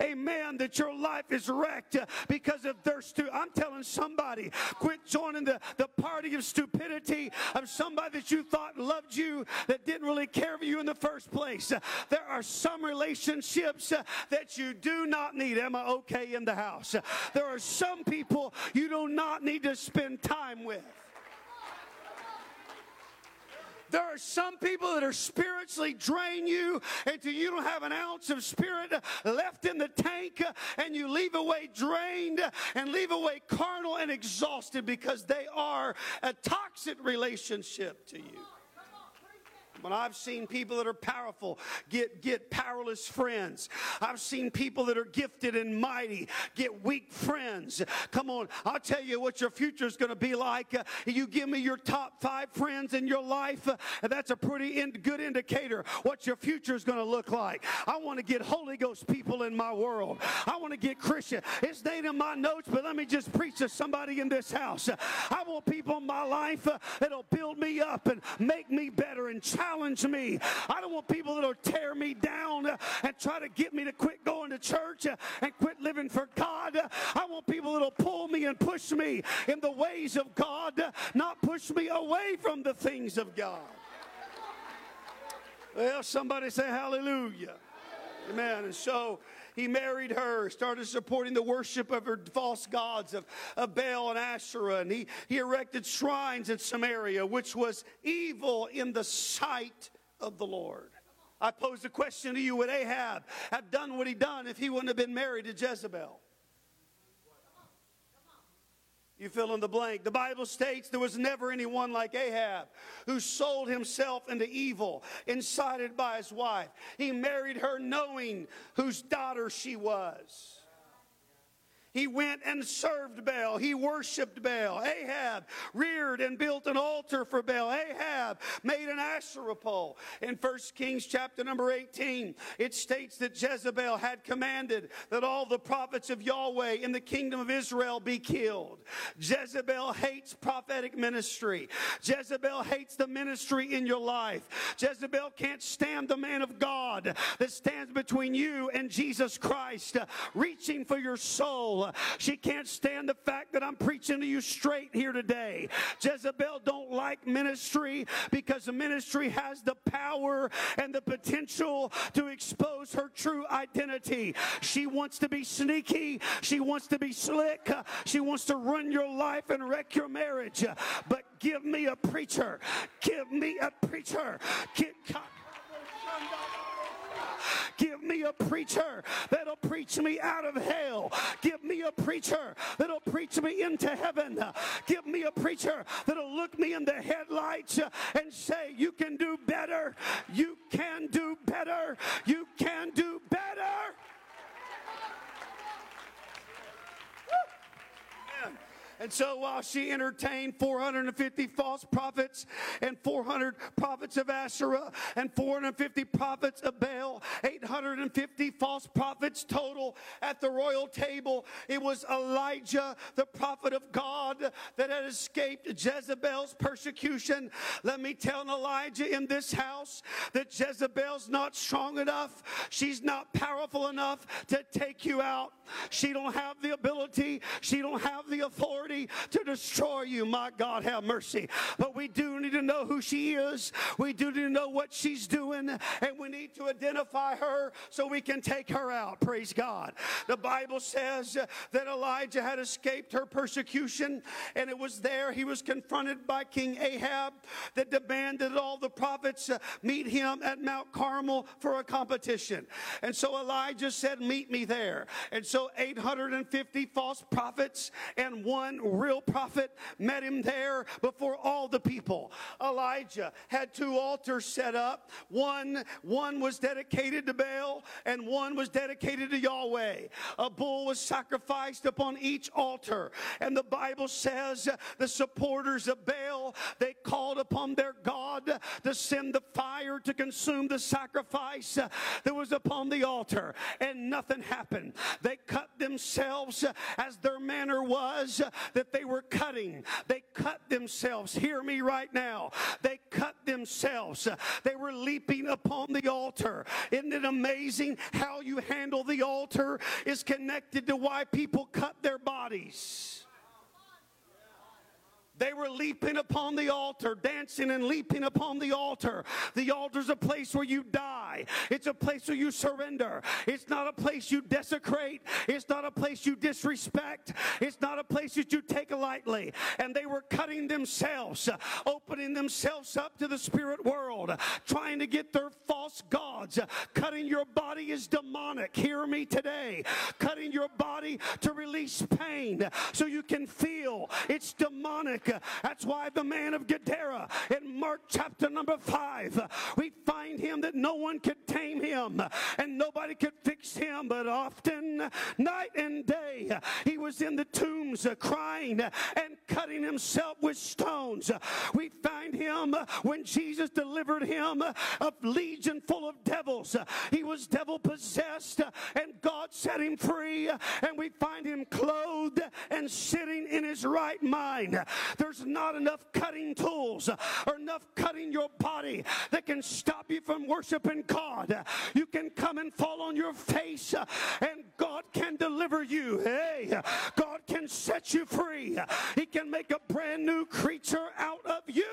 amen, that your life is wrecked because of their stu- I'm telling somebody, quit joining the, the party of stupidity of somebody that you thought loved you that didn't really care for you in the first place. There are some relationships that you do not need. Am I okay in the house? There are some people you do not need to spend time with. There are some people that are spiritually drain you until you don't have an ounce of spirit left in the tank and you leave away drained and leave away carnal and exhausted because they are a toxic relationship to you. I've seen people that are powerful get, get powerless friends. I've seen people that are gifted and mighty get weak friends. Come on, I'll tell you what your future is going to be like. Uh, you give me your top five friends in your life, uh, and that's a pretty in, good indicator what your future is going to look like. I want to get Holy Ghost people in my world. I want to get Christian. It's not in my notes, but let me just preach to somebody in this house. I want people in my life uh, that'll build me up and make me better and challenge challenge me. I don't want people that'll tear me down and try to get me to quit going to church and quit living for God. I want people that'll pull me and push me in the ways of God, not push me away from the things of God. Well, somebody say hallelujah. Amen. And so he married her, started supporting the worship of her false gods of, of Baal and Asherah, and he, he erected shrines in Samaria, which was evil in the sight of the Lord. I pose a question to you would Ahab have done what he done if he wouldn't have been married to Jezebel? You fill in the blank. The Bible states there was never anyone like Ahab who sold himself into evil, incited by his wife. He married her knowing whose daughter she was. He went and served Baal. He worshiped Baal. Ahab reared and built an altar for Baal. Ahab made an Asherah pole. In 1 Kings chapter number 18, it states that Jezebel had commanded that all the prophets of Yahweh in the kingdom of Israel be killed. Jezebel hates prophetic ministry. Jezebel hates the ministry in your life. Jezebel can't stand the man of God that stands between you and Jesus Christ, reaching for your soul she can't stand the fact that I'm preaching to you straight here today. Jezebel don't like ministry because the ministry has the power and the potential to expose her true identity. She wants to be sneaky. She wants to be slick. She wants to run your life and wreck your marriage. But give me a preacher. Give me a preacher. Give me a preacher that'll preach me out of hell. Give me a preacher that'll preach me into heaven. Give me a preacher that'll look me in the headlights and say, You can do better. You can do better. You can do better. And so while she entertained 450 false prophets and 400 prophets of Asherah and 450 prophets of Baal, 850 false prophets total at the royal table, it was Elijah, the prophet of God, that had escaped Jezebel's persecution. Let me tell Elijah in this house that Jezebel's not strong enough. She's not powerful enough to take you out. She don't have the ability. She don't have the authority to destroy you. My God, have mercy. But we do need to know who she is. We do need to know what she's doing. And we need to identify her so we can take her out. Praise God. The Bible says that Elijah had escaped her persecution. And it was there he was confronted by King Ahab that demanded all the prophets uh, meet him at Mount Carmel for a competition. And so Elijah said, Meet me there. And so 850 false prophets and one real prophet met him there before all the people. Elijah had two altars set up. One, one was dedicated to Baal and one was dedicated to Yahweh. A bull was sacrificed upon each altar. And the Bible says the supporters of Baal, they called upon their God to send the fire to consume the sacrifice that was upon the altar. And nothing happened. They cut themselves as their manner was that they were cutting. They cut themselves. Hear me right now. They cut themselves. They were leaping upon the altar. Isn't it amazing how you handle the altar is connected to why people cut their bodies? They were leaping upon the altar, dancing and leaping upon the altar. The altar's a place where you die. It's a place where you surrender. It's not a place you desecrate. It's not a place you disrespect. It's not a place that you take lightly. And they were cutting themselves, opening themselves up to the spirit world, trying to get their false gods. Cutting your body is demonic. Hear me today. Cutting your body to release pain so you can feel. It's demonic. That's why the man of Gadara in Mark chapter number five, we find him that no one could tame him and nobody could fix him, but often, night and day, he was in the tombs uh, crying and cutting himself with stones. We find him uh, when Jesus delivered him uh, of legion full of devils. He was devil possessed and God set him free and we find him clothed and sitting in his right mind. There's not enough cutting tools or enough cutting your body that can stop you from worshiping God. You can come and fall on your face and God can deliver you. Hey, God can set you free. He can make a brand new creature out of you.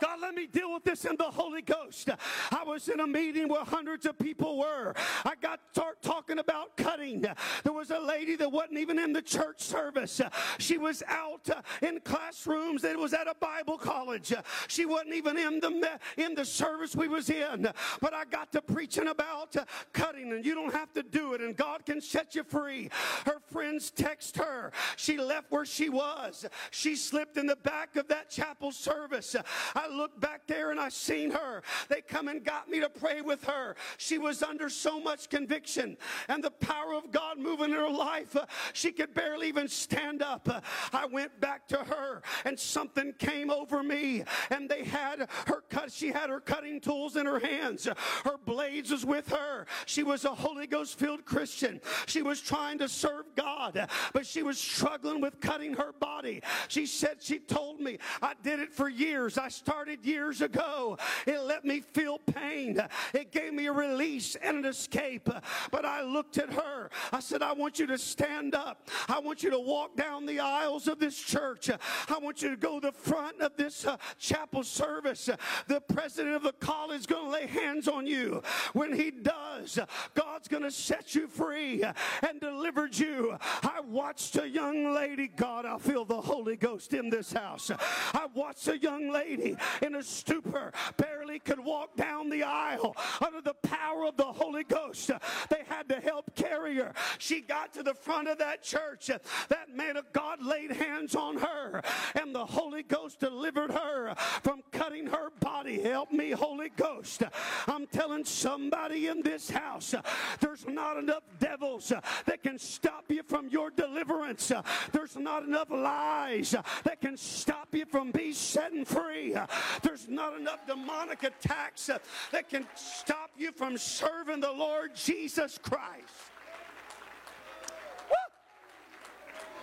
God, let me deal with this in the Holy Ghost. I was in a meeting where hundreds of people were. I got start talking about cutting. There was a lady that wasn't even in the church service. She was out uh, in classrooms. It was at a Bible college. She wasn't even in the in the service we was in. But I got to preaching about uh, cutting, and you don't have to do it, and God can set you free. Her friends text her. She left where she was. She slipped in the back of that chapel service. I I looked back there and I seen her. They come and got me to pray with her. She was under so much conviction and the power of God moving in her life. She could barely even stand up. I went back to her and something came over me and they had her cut. She had her cutting tools in her hands. Her blades was with her. She was a Holy Ghost filled Christian. She was trying to serve God, but she was struggling with cutting her body. She said, she told me, I did it for years. I started started years ago. It let me feel pain. It gave me a release and an escape. But I looked at her. I said, I want you to stand up. I want you to walk down the aisles of this church. I want you to go to the front of this uh, chapel service. The president of the college is going to lay hands on you. When he does, God's going to set you free and deliver you. I watched a young lady, God, I feel the Holy Ghost in this house. I watched a young lady in a stupor, barely could walk down the aisle under the power of the Holy Ghost. They had to help carry her. She got to the front of that church. That man of God laid hands on her, and the Holy Ghost delivered her from cutting her body. Help me, Holy Ghost. I'm telling somebody in this house there's not enough devils that can stop you from your deliverance. There's not enough lies that can stop you from being set free. There's not enough demonic attacks that can stop you from serving the Lord Jesus Christ.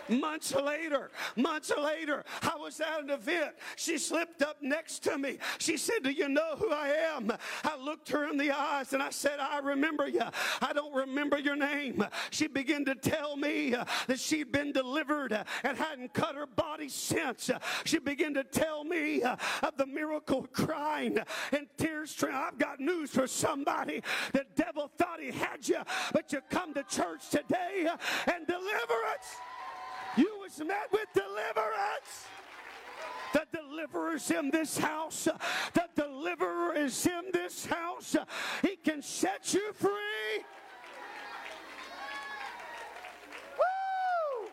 Months later, months later, I was at an event. She slipped up next to me. She said, Do you know who I am? I looked her in the eyes and I said, I remember you. I don't remember your name. She began to tell me uh, that she'd been delivered uh, and hadn't cut her body since. Uh, she began to tell me of the miracle crying and tears. I've got news for somebody. The devil thought he had you, but you come to church today and deliverance. You was met with deliverance. The deliverer is in this house. The deliverer is in this house. He can set you free. Woo!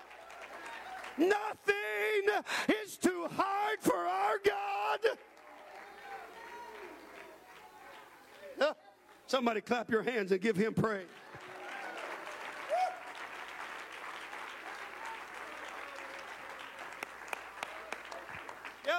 Nothing is too hard for our God. Somebody clap your hands and give him praise.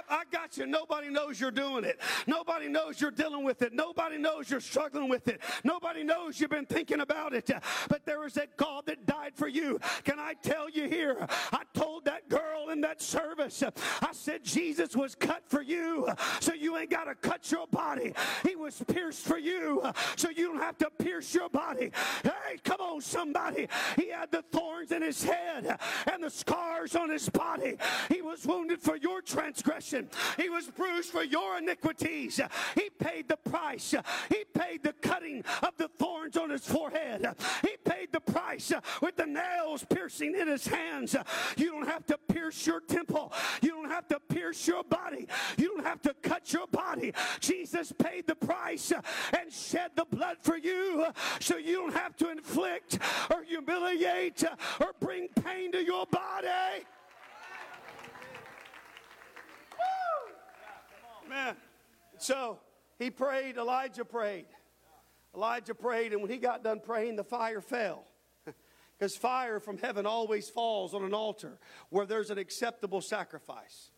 I got you. Nobody knows you're doing it. Nobody knows you're dealing with it. Nobody knows you're struggling with it. Nobody knows you've been thinking about it. But there is a God that died for you. Can I tell you here? I told that girl in that service, I said, Jesus was cut for you, so you ain't got to cut your body. He was pierced for you, so you don't have to pierce your body. Hey, come on, somebody. He had the thorns in his head and the scars on his body. He was wounded for your transgression, he was bruised for your iniquities. He paid the price. He paid the cutting of the thorns on his forehead. He paid the price with the nails piercing in his hands. You don't have to pierce your temple. You don't have to pierce your body. You don't have to cut your body. Jesus paid the price and shed the blood for you so you don't have to inflict or humiliate or bring pain to your body. Man. So he prayed, Elijah prayed. Elijah prayed, and when he got done praying, the fire fell. Because fire from heaven always falls on an altar where there's an acceptable sacrifice.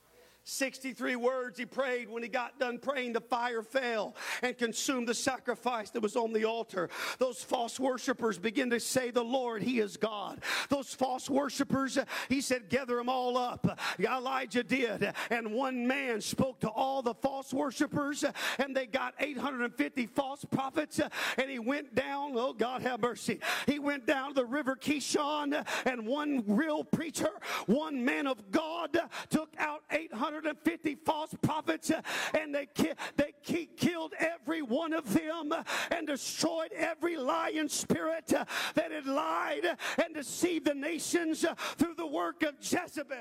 63 words he prayed. When he got done praying, the fire fell and consumed the sacrifice that was on the altar. Those false worshipers begin to say, The Lord, He is God. Those false worshipers, he said, Gather them all up. Elijah did. And one man spoke to all the false worshipers, and they got 850 false prophets. And he went down, oh God have mercy. He went down to the river Kishon, and one real preacher, one man of God, took out 800 150 false prophets, uh, and they, ki- they ki- killed every one of them uh, and destroyed every lying spirit uh, that had lied and deceived the nations through the work of Jezebel.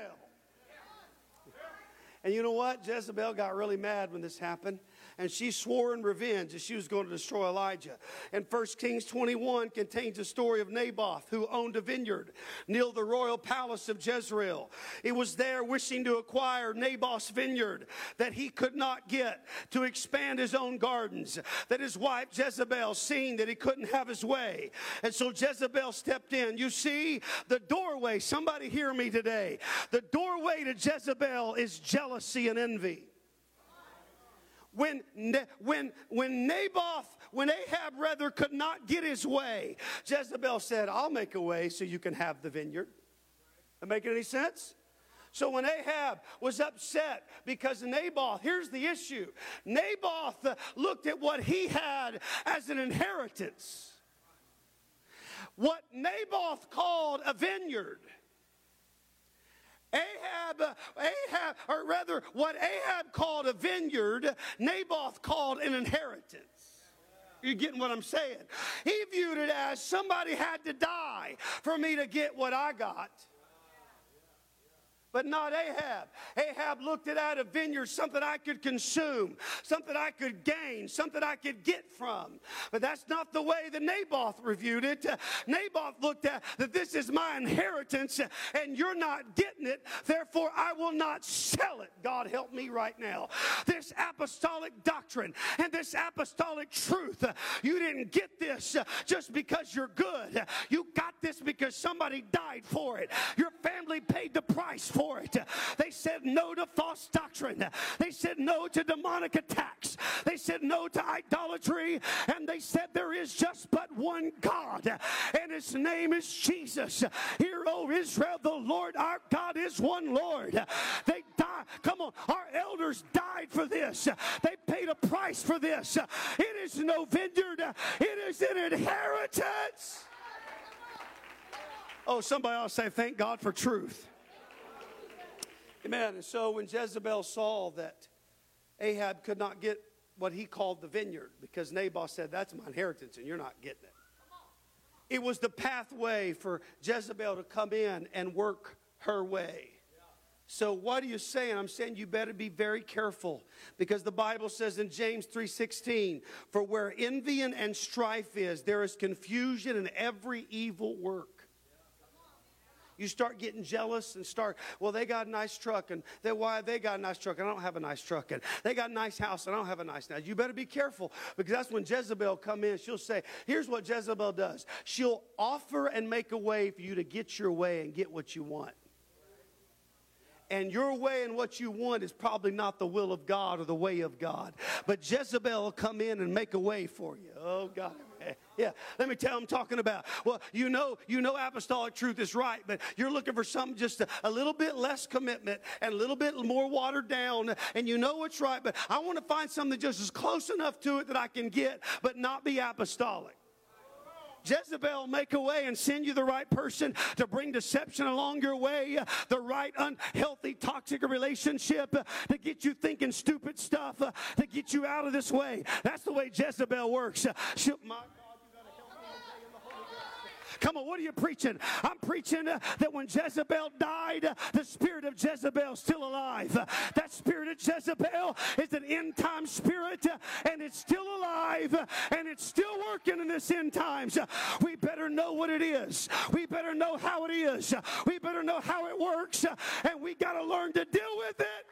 And you know what? Jezebel got really mad when this happened and she swore in revenge that she was going to destroy Elijah. And 1 Kings 21 contains a story of Naboth, who owned a vineyard near the royal palace of Jezreel. He was there wishing to acquire Naboth's vineyard that he could not get to expand his own gardens, that his wife Jezebel, seeing that he couldn't have his way. And so Jezebel stepped in. You see, the doorway, somebody hear me today, the doorway to Jezebel is jealousy and envy when, when, when Naboth, when Ahab rather could not get his way, Jezebel said, I'll make a way so you can have the vineyard. That make any sense? So when Ahab was upset because of Naboth, here's the issue Naboth looked at what he had as an inheritance. What Naboth called a vineyard Ahab, Ahab, or rather, what Ahab called a vineyard, Naboth called an inheritance. You're getting what I'm saying? He viewed it as somebody had to die for me to get what I got but not Ahab. Ahab looked at out a vineyard, something I could consume, something I could gain, something I could get from. But that's not the way that Naboth reviewed it. Uh, Naboth looked at that this is my inheritance and you're not getting it, therefore I will not sell it. God help me right now. This apostolic doctrine and this apostolic truth, uh, you didn't get this uh, just because you're good. You got this because somebody died for it. Your family paid the price for for it. They said no to false doctrine. They said no to demonic attacks. They said no to idolatry. And they said there is just but one God, and his name is Jesus. Hear, O Israel, the Lord our God is one Lord. They died. Come on, our elders died for this. They paid a price for this. It is no vineyard, it is an inheritance. Oh, somebody else say, Thank God for truth. Amen. And so when Jezebel saw that Ahab could not get what he called the vineyard because Naboth said, That's my inheritance and you're not getting it. It was the pathway for Jezebel to come in and work her way. So what are you saying? I'm saying you better be very careful because the Bible says in James 3:16, for where envy and strife is, there is confusion in every evil work. You start getting jealous and start, well, they got a nice truck, and they, why they got a nice truck, and I don't have a nice truck, and they got a nice house, and I don't have a nice house. You better be careful because that's when Jezebel come in. She'll say, here's what Jezebel does. She'll offer and make a way for you to get your way and get what you want. and your way and what you want is probably not the will of God or the way of God. But Jezebel will come in and make a way for you. Oh, God. Yeah, let me tell I'm talking about. Well, you know, you know apostolic truth is right, but you're looking for something just a, a little bit less commitment and a little bit more watered down, and you know what's right, but I want to find something just as close enough to it that I can get, but not be apostolic. Jezebel make a way and send you the right person to bring deception along your way, the right unhealthy, toxic relationship to get you thinking stupid stuff, to get you out of this way. That's the way Jezebel works. She, my, Come on, what are you preaching? I'm preaching that when Jezebel died, the spirit of Jezebel is still alive. That spirit of Jezebel is an end time spirit, and it's still alive, and it's still working in this end times. We better know what it is. We better know how it is. We better know how it works, and we got to learn to deal with it.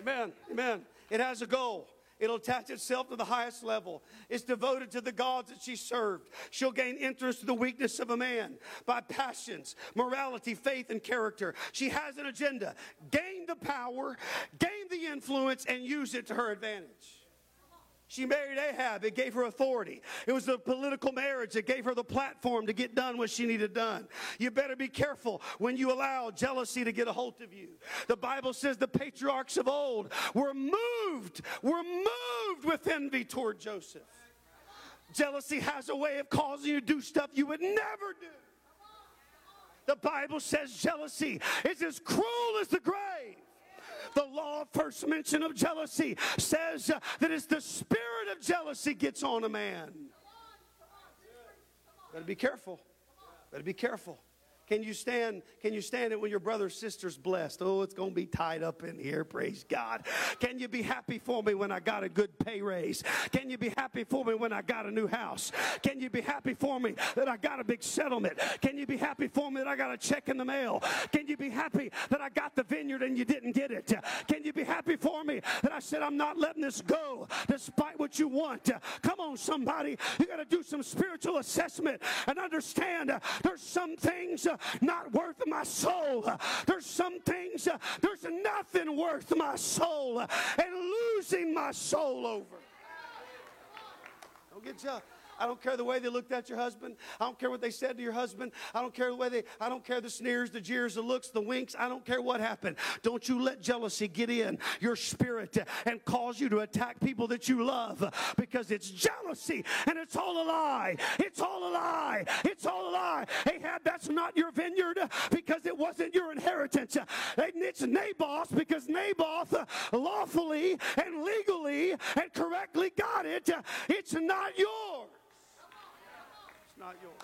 Amen. Amen. It has a goal. It'll attach itself to the highest level. It's devoted to the gods that she served. She'll gain interest in the weakness of a man by passions, morality, faith, and character. She has an agenda. Gain the power, gain the influence, and use it to her advantage. She married Ahab. It gave her authority. It was a political marriage It gave her the platform to get done what she needed done. You better be careful when you allow jealousy to get a hold of you. The Bible says the patriarchs of old were moved, were moved with envy toward Joseph. Jealousy has a way of causing you to do stuff you would never do. The Bible says jealousy is as cruel as the grave. The law, first mention of jealousy, says that it's the spirit of jealousy gets on a man. Better be careful. Better be careful. Can you stand? Can you stand it when your brother sister's blessed? Oh, it's going to be tied up in here. Praise God. Can you be happy for me when I got a good pay raise? Can you be happy for me when I got a new house? Can you be happy for me that I got a big settlement? Can you be happy for me that I got a check in the mail? Can you be happy that I got the vineyard and you didn't get it? Can you be happy for me that I said I'm not letting this go despite what you want? Come on, somebody. You got to do some spiritual assessment and understand there's some things not worth my soul. There's some things, there's nothing worth my soul and losing my soul over. Don't get jealous. I don't care the way they looked at your husband. I don't care what they said to your husband. I don't care the way they, I don't care the sneers, the jeers, the looks, the winks. I don't care what happened. Don't you let jealousy get in your spirit and cause you to attack people that you love because it's jealousy and it's all a lie. It's all a lie. It's all a lie. Ahab, that's not your vineyard because it wasn't your inheritance. It's Naboth because Naboth lawfully and legally and correctly got it. It's not yours not yours.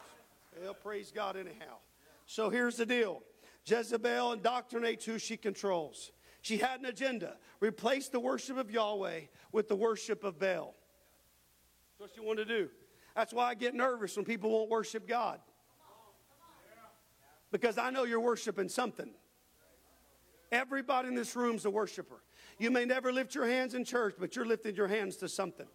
Well, praise God anyhow. So here's the deal Jezebel indoctrinates who she controls. She had an agenda replace the worship of Yahweh with the worship of Baal. That's what she wanted to do. That's why I get nervous when people won't worship God. Because I know you're worshiping something. Everybody in this room is a worshiper. You may never lift your hands in church, but you're lifting your hands to something.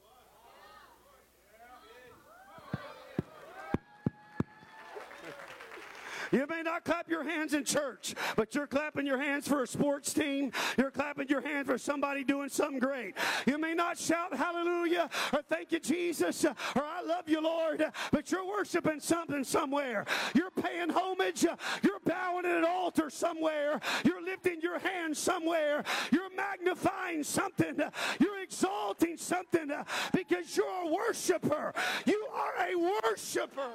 You may not clap your hands in church, but you're clapping your hands for a sports team. You're clapping your hands for somebody doing something great. You may not shout hallelujah or thank you, Jesus, or I love you, Lord, but you're worshiping something somewhere. You're paying homage. You're bowing at an altar somewhere. You're lifting your hands somewhere. You're magnifying something. You're exalting something because you're a worshiper. You are a worshiper.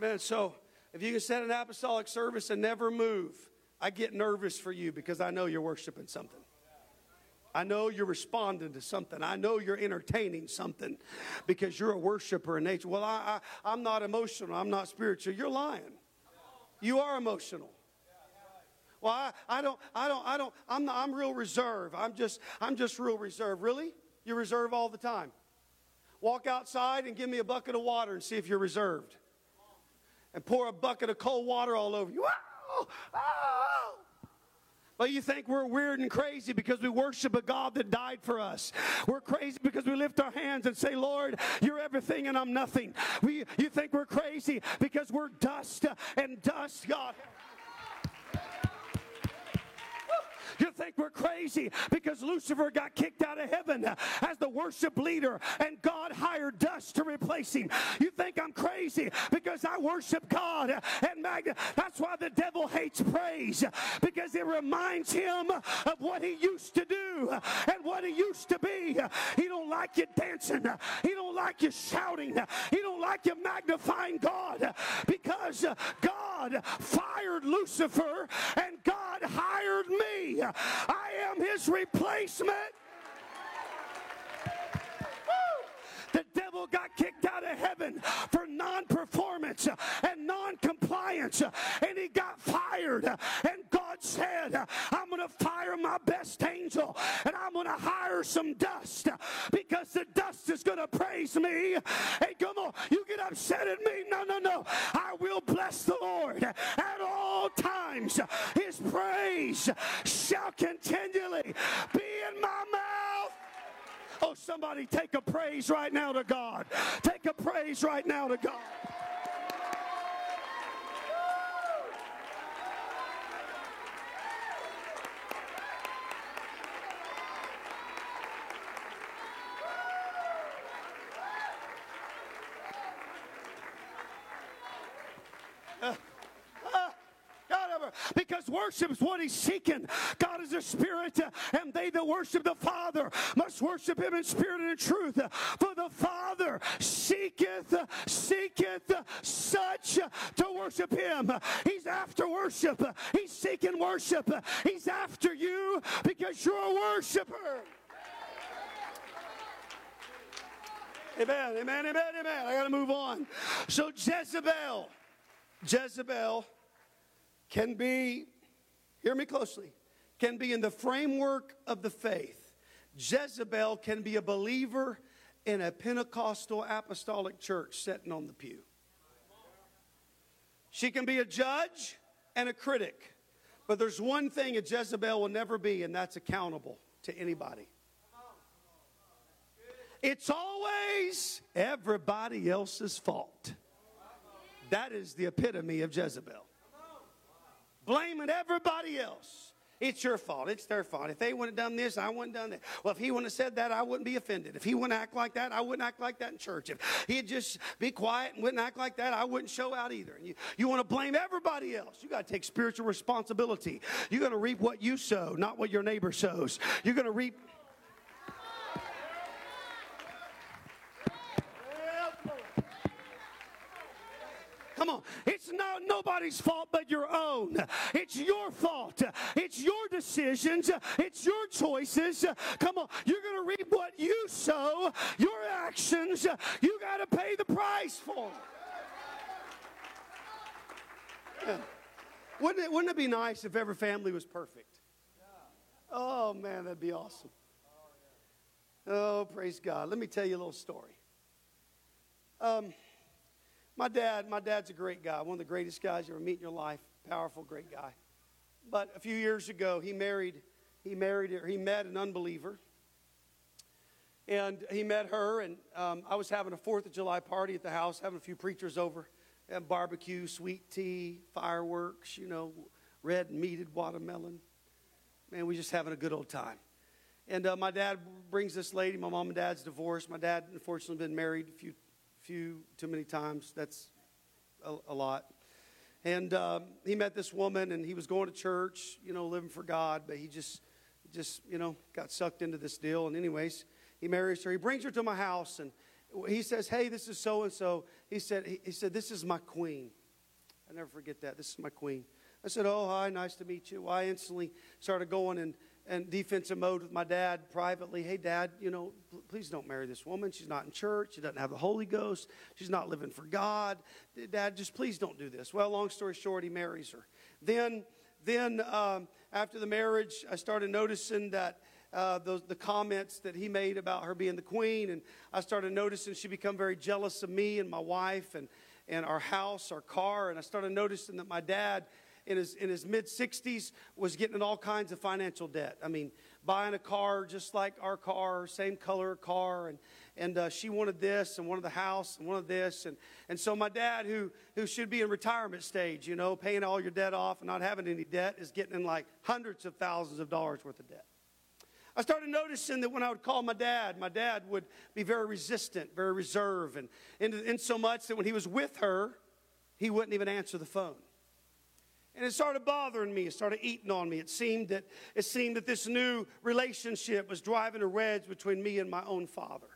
Man, so if you can set an apostolic service and never move, I get nervous for you because I know you're worshiping something. I know you're responding to something. I know you're entertaining something because you're a worshiper in nature. Well, I, I, I'm not emotional. I'm not spiritual. You're lying. You are emotional. Well, I, I don't, I don't, I don't, I'm, not, I'm real reserved. I'm just, I'm just real reserved. Really? You reserve all the time. Walk outside and give me a bucket of water and see if you're reserved and pour a bucket of cold water all over you. Well, you think we're weird and crazy because we worship a God that died for us. We're crazy because we lift our hands and say, Lord, you're everything and I'm nothing. We, you think we're crazy because we're dust and dust, God. You think we're crazy because Lucifer got kicked out of heaven as the worship leader and God hired dust to replace him. You think I'm crazy because I worship God and magna. That's why the devil hates praise because it reminds him of what he used to do and what he used to be. He don't like you dancing. He don't like you shouting. He don't like you magnifying God because God fired Lucifer and God hired me. I am his replacement. The devil got kicked out of heaven for non performance and non compliance, and he got fired. And God said, I'm going to fire my best angel and I'm going to hire some dust because the dust is going to praise me. Hey, come on, you get upset at me? No, no, no. I will bless the Lord times. His praise shall continually be in my mouth. Oh, somebody take a praise right now to God. Take a praise right now to God. Because worship is what he's seeking. God is a spirit, and they that worship the Father must worship him in spirit and in truth. For the Father seeketh, seeketh such to worship him. He's after worship. He's seeking worship. He's after you because you're a worshiper. Amen, amen, amen, amen. I got to move on. So Jezebel, Jezebel can be, hear me closely, can be in the framework of the faith. Jezebel can be a believer in a Pentecostal apostolic church sitting on the pew. She can be a judge and a critic. But there's one thing a Jezebel will never be, and that's accountable to anybody. It's always everybody else's fault. That is the epitome of Jezebel blaming everybody else. It's your fault. It's their fault. If they wouldn't have done this, I wouldn't have done that. Well, if he wouldn't have said that, I wouldn't be offended. If he wouldn't act like that, I wouldn't act like that in church. If he'd just be quiet and wouldn't act like that, I wouldn't show out either. And you, you want to blame everybody else. You got to take spiritual responsibility. You're going to reap what you sow, not what your neighbor sows. You're going to reap. Come on. It's not nobody's fault but your own. It's your fault. It's your decisions. It's your choices. Come on. You're going to reap what you sow, your actions. You got to pay the price for. Yeah. Wouldn't, it, wouldn't it be nice if every family was perfect? Oh, man, that'd be awesome. Oh, praise God. Let me tell you a little story. Um, my dad, my dad's a great guy, one of the greatest guys you ever meet in your life. Powerful, great guy. But a few years ago, he married, he married, or he met an unbeliever. And he met her, and um, I was having a Fourth of July party at the house, having a few preachers over, and barbecue, sweet tea, fireworks, you know, red meated watermelon. Man, we just having a good old time. And uh, my dad brings this lady. My mom and dad's divorced. My dad, unfortunately, been married a few few too many times. That's a, a lot. And um, he met this woman, and he was going to church, you know, living for God, but he just, just, you know, got sucked into this deal. And anyways, he marries her. He brings her to my house, and he says, "Hey, this is so and so." He said, he, said, "This is my queen." I never forget that. This is my queen. I said, "Oh, hi, nice to meet you." Well, I instantly started going and and defensive mode with my dad privately. Hey, dad, you know, please don't marry this woman. She's not in church. She doesn't have the Holy Ghost. She's not living for God. Dad, just please don't do this. Well, long story short, he marries her. Then, then um, after the marriage, I started noticing that. Uh, the, the comments that he made about her being the queen, and I started noticing she become very jealous of me and my wife and, and our house, our car, and I started noticing that my dad in his, in his mid 60s was getting in all kinds of financial debt. I mean, buying a car just like our car, same color car, and, and uh, she wanted this and wanted the house and wanted this. And, and so my dad, who, who should be in retirement stage, you know, paying all your debt off and not having any debt, is getting in like hundreds of thousands of dollars worth of debt. I started noticing that when I would call my dad, my dad would be very resistant, very reserved, and in, so much that when he was with her, he wouldn't even answer the phone. And it started bothering me. It started eating on me. It seemed that it seemed that this new relationship was driving a wedge between me and my own father.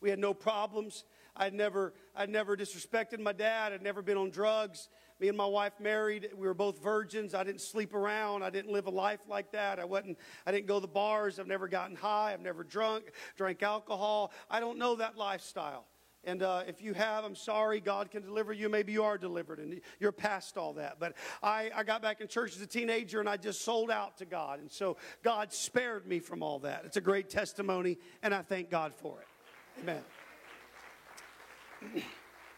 We had no problems. I'd never, I'd never disrespected my dad. I'd never been on drugs. Me and my wife married. We were both virgins. I didn't sleep around. I didn't live a life like that. I wasn't. I didn't go to the bars. I've never gotten high. I've never drunk, drank alcohol. I don't know that lifestyle. And uh, if you have, I'm sorry. God can deliver you. Maybe you are delivered and you're past all that. But I, I got back in church as a teenager and I just sold out to God. And so God spared me from all that. It's a great testimony, and I thank God for it. Amen.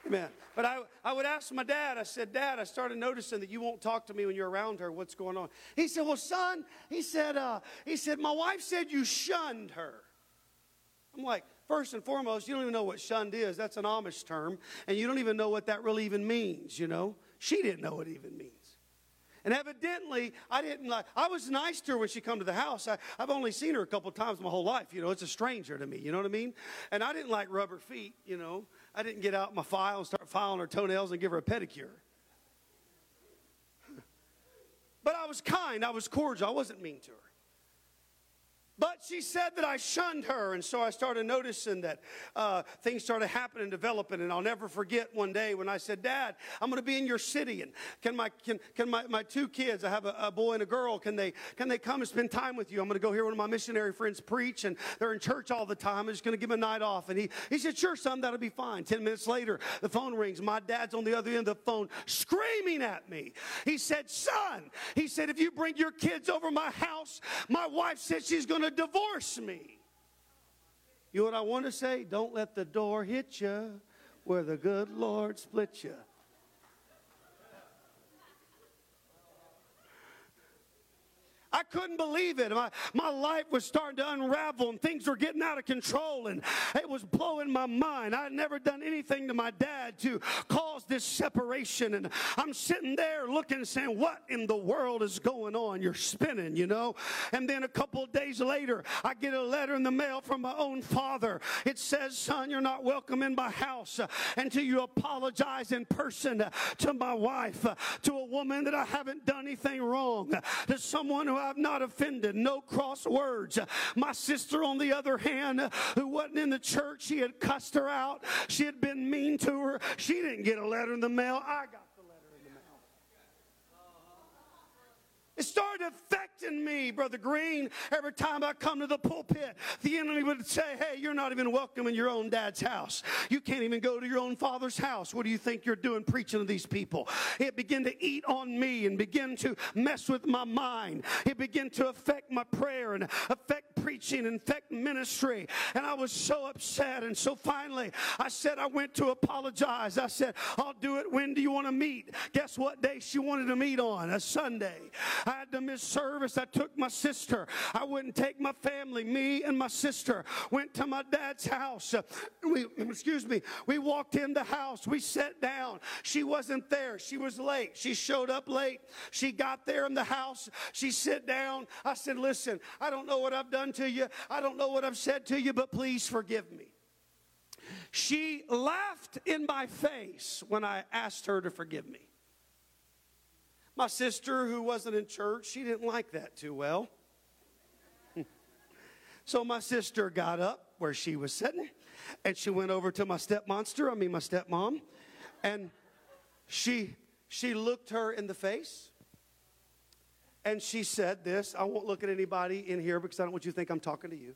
Amen. But I, I would ask my dad, I said, Dad, I started noticing that you won't talk to me when you're around her. What's going on? He said, Well, son, he said, uh, he said, my wife said you shunned her. I'm like, First and foremost, you don't even know what shunned is. That's an Amish term. And you don't even know what that really even means, you know? She didn't know what it even means. And evidently, I didn't like, I was nice to her when she come to the house. I, have only seen her a couple times my whole life. You know, it's a stranger to me. You know what I mean? And I didn't like rubber feet, you know. I didn't get out my file and start filing her toenails and give her a pedicure. but I was kind. I was cordial. I wasn't mean to her. But she said that I shunned her, and so I started noticing that uh, things started happening, developing. And I'll never forget one day when I said, "Dad, I'm going to be in your city, and can my can, can my, my two kids? I have a, a, boy and a girl. Can they can they come and spend time with you? I'm going to go hear one of my missionary friends preach, and they're in church all the time. I'm just going to give them a night off." And he he said, "Sure, son, that'll be fine." Ten minutes later, the phone rings. My dad's on the other end of the phone, screaming at me. He said, "Son," he said, "if you bring your kids over my house, my wife said she's going to." To divorce me. You know what I want to say? Don't let the door hit you where the good Lord split you. Couldn't believe it. My, my life was starting to unravel and things were getting out of control and it was blowing my mind. I had never done anything to my dad to cause this separation. And I'm sitting there looking saying, What in the world is going on? You're spinning, you know? And then a couple of days later, I get a letter in the mail from my own father. It says, Son, you're not welcome in my house uh, until you apologize in person uh, to my wife, uh, to a woman that I haven't done anything wrong, to someone who I've not offended, no cross words. My sister, on the other hand, who wasn't in the church, she had cussed her out. She had been mean to her. She didn't get a letter in the mail. I got It started affecting me, Brother Green. Every time I come to the pulpit, the enemy would say, Hey, you're not even welcome in your own dad's house. You can't even go to your own father's house. What do you think you're doing preaching to these people? It began to eat on me and begin to mess with my mind. It began to affect my prayer and affect preaching affect ministry. And I was so upset. And so finally, I said, I went to apologize. I said, I'll do it. When do you want to meet? Guess what day she wanted to meet on? A Sunday. I had to miss service. I took my sister. I wouldn't take my family. Me and my sister went to my dad's house. We, excuse me, we walked in the house. We sat down. She wasn't there. She was late. She showed up late. She got there in the house. She sat down. I said, Listen, I don't know what I've done to you. I don't know what I've said to you, but please forgive me. She laughed in my face when I asked her to forgive me. My sister, who wasn't in church, she didn't like that too well. so my sister got up where she was sitting and she went over to my stepmonster, I mean my stepmom, and she she looked her in the face and she said this. I won't look at anybody in here because I don't want you to think I'm talking to you.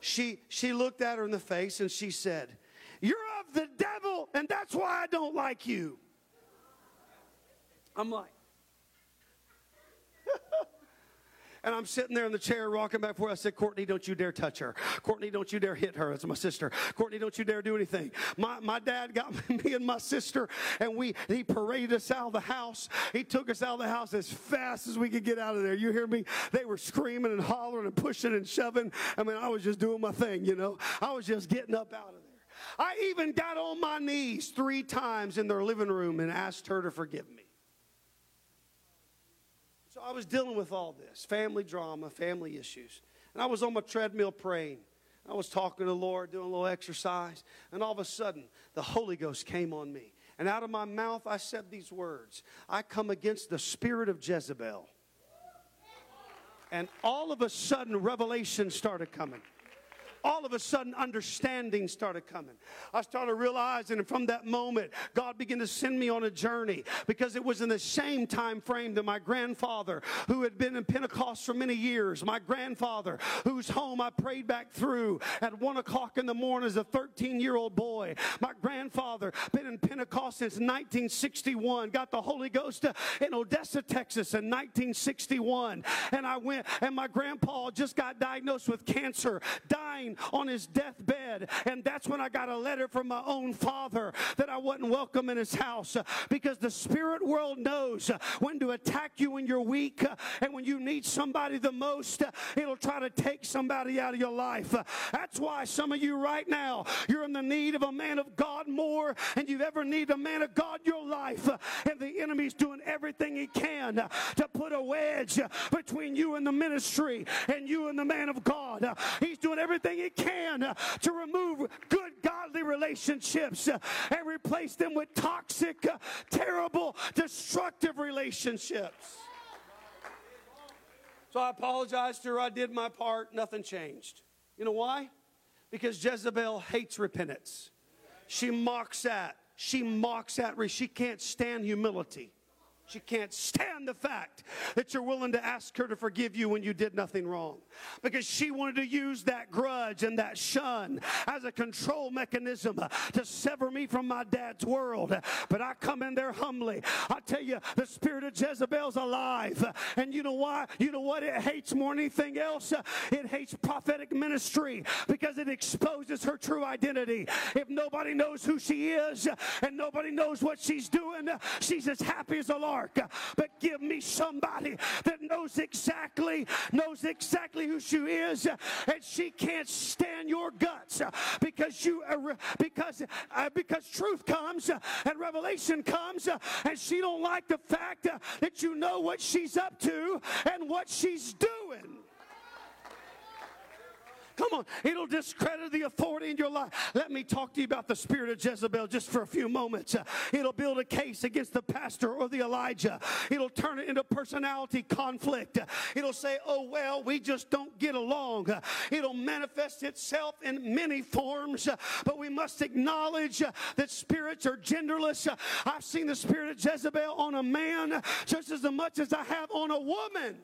She she looked at her in the face and she said, "You're of the devil and that's why I don't like you." I'm like And I'm sitting there in the chair rocking back and forth. I said, Courtney, don't you dare touch her. Courtney, don't you dare hit her. That's my sister. Courtney, don't you dare do anything. My, my dad got me and my sister, and we he paraded us out of the house. He took us out of the house as fast as we could get out of there. You hear me? They were screaming and hollering and pushing and shoving. I mean, I was just doing my thing, you know. I was just getting up out of there. I even got on my knees three times in their living room and asked her to forgive me. So I was dealing with all this family drama, family issues. And I was on my treadmill praying. I was talking to the Lord, doing a little exercise. And all of a sudden, the Holy Ghost came on me. And out of my mouth, I said these words I come against the spirit of Jezebel. And all of a sudden, revelation started coming all of a sudden understanding started coming. I started realizing, and from that moment, God began to send me on a journey because it was in the same time frame that my grandfather, who had been in Pentecost for many years, my grandfather, whose home I prayed back through at one o'clock in the morning as a 13 year old boy. My grandfather, been in Pentecost since 1961, got the Holy Ghost uh, in Odessa, Texas in 1961. And I went, and my grandpa just got diagnosed with cancer, dying on his deathbed. And that's when I got a letter from my own father that I wasn't welcome in his house because the spirit world knows when to attack you when you're weak and when you need somebody the most, it'll try to take somebody out of your life. That's why some of you right now, you're in the need of a man of God more than you've ever needed a man of God your life. And the enemy's doing everything he can to put a wedge between you and the ministry and you and the man of God. He's doing everything he can to remove good, godly relationships and replace them with toxic, terrible, destructive relationships. So I apologized to her. I did my part. Nothing changed. You know why? Because Jezebel hates repentance. She mocks that. She mocks that. She can't stand humility. She can't stand the fact that you're willing to ask her to forgive you when you did nothing wrong. Because she wanted to use that grudge and that shun as a control mechanism to sever me from my dad's world. But I come in there humbly. I tell you, the spirit of Jezebel's alive. And you know why? You know what it hates more than anything else? It hates prophetic ministry because it exposes her true identity. If nobody knows who she is and nobody knows what she's doing, she's as happy as a lark but give me somebody that knows exactly, knows exactly who she is, and she can't stand your guts because you, because, uh, because truth comes and revelation comes, and she don't like the fact that you know what she's up to and what she's doing. Come on, it'll discredit the authority in your life. Let me talk to you about the spirit of Jezebel just for a few moments. It'll build a case against the pastor or the Elijah. It'll turn it into personality conflict. It'll say, oh, well, we just don't get along. It'll manifest itself in many forms, but we must acknowledge that spirits are genderless. I've seen the spirit of Jezebel on a man just as much as I have on a woman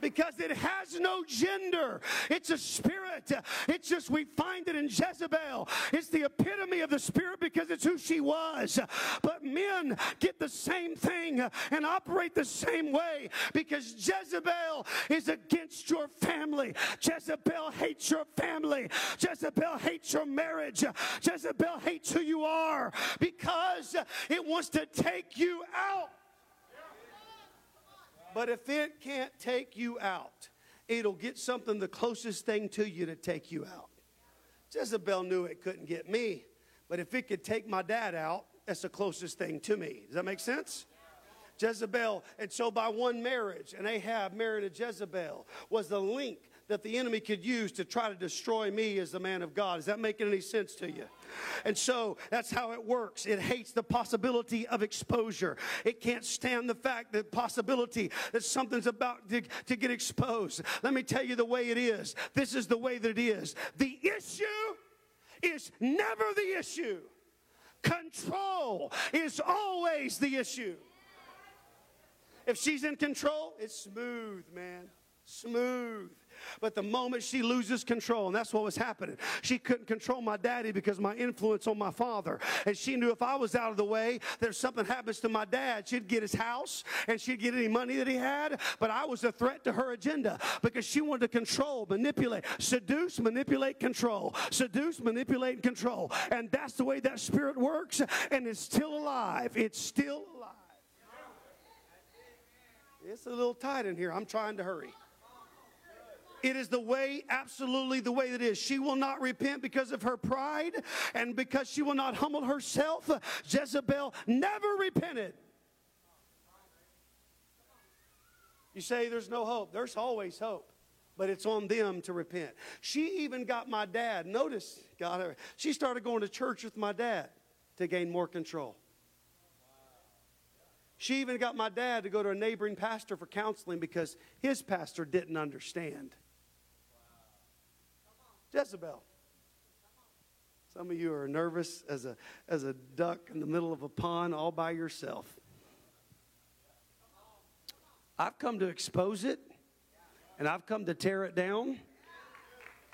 because it has no gender. It's a spirit. It's just, we find it in Jezebel. It's the epitome of the spirit because it's who she was. But men get the same thing and operate the same way because Jezebel is against your family. Jezebel hates your family. Jezebel hates your marriage. Jezebel hates who you are because it wants to take you out. But if it can't take you out, it'll get something the closest thing to you to take you out. Jezebel knew it couldn't get me, but if it could take my dad out, that's the closest thing to me. Does that make sense? Jezebel, and so by one marriage, and Ahab married a Jezebel, was the link that the enemy could use to try to destroy me as the man of God. Is that making any sense to you? And so that's how it works. It hates the possibility of exposure. It can't stand the fact that possibility that something's about to, to get exposed. Let me tell you the way it is. This is the way that it is. The issue is never the issue. Control is always the issue. If she's in control, it's smooth, man Smooth. But the moment she loses control, and that's what was happening, she couldn't control my daddy because my influence on my father. And she knew if I was out of the way, if something happens to my dad, she'd get his house and she'd get any money that he had. But I was a threat to her agenda because she wanted to control, manipulate, seduce, manipulate, control. Seduce, manipulate, and control. And that's the way that spirit works. And it's still alive. It's still alive. It's a little tight in here. I'm trying to hurry. It is the way, absolutely the way that is. She will not repent because of her pride and because she will not humble herself. Jezebel never repented. You say there's no hope. There's always hope, but it's on them to repent. She even got my dad. Notice, her. She started going to church with my dad to gain more control. She even got my dad to go to a neighboring pastor for counseling because his pastor didn't understand. Jezebel. Some of you are nervous as a, as a duck in the middle of a pond all by yourself. I've come to expose it, and I've come to tear it down.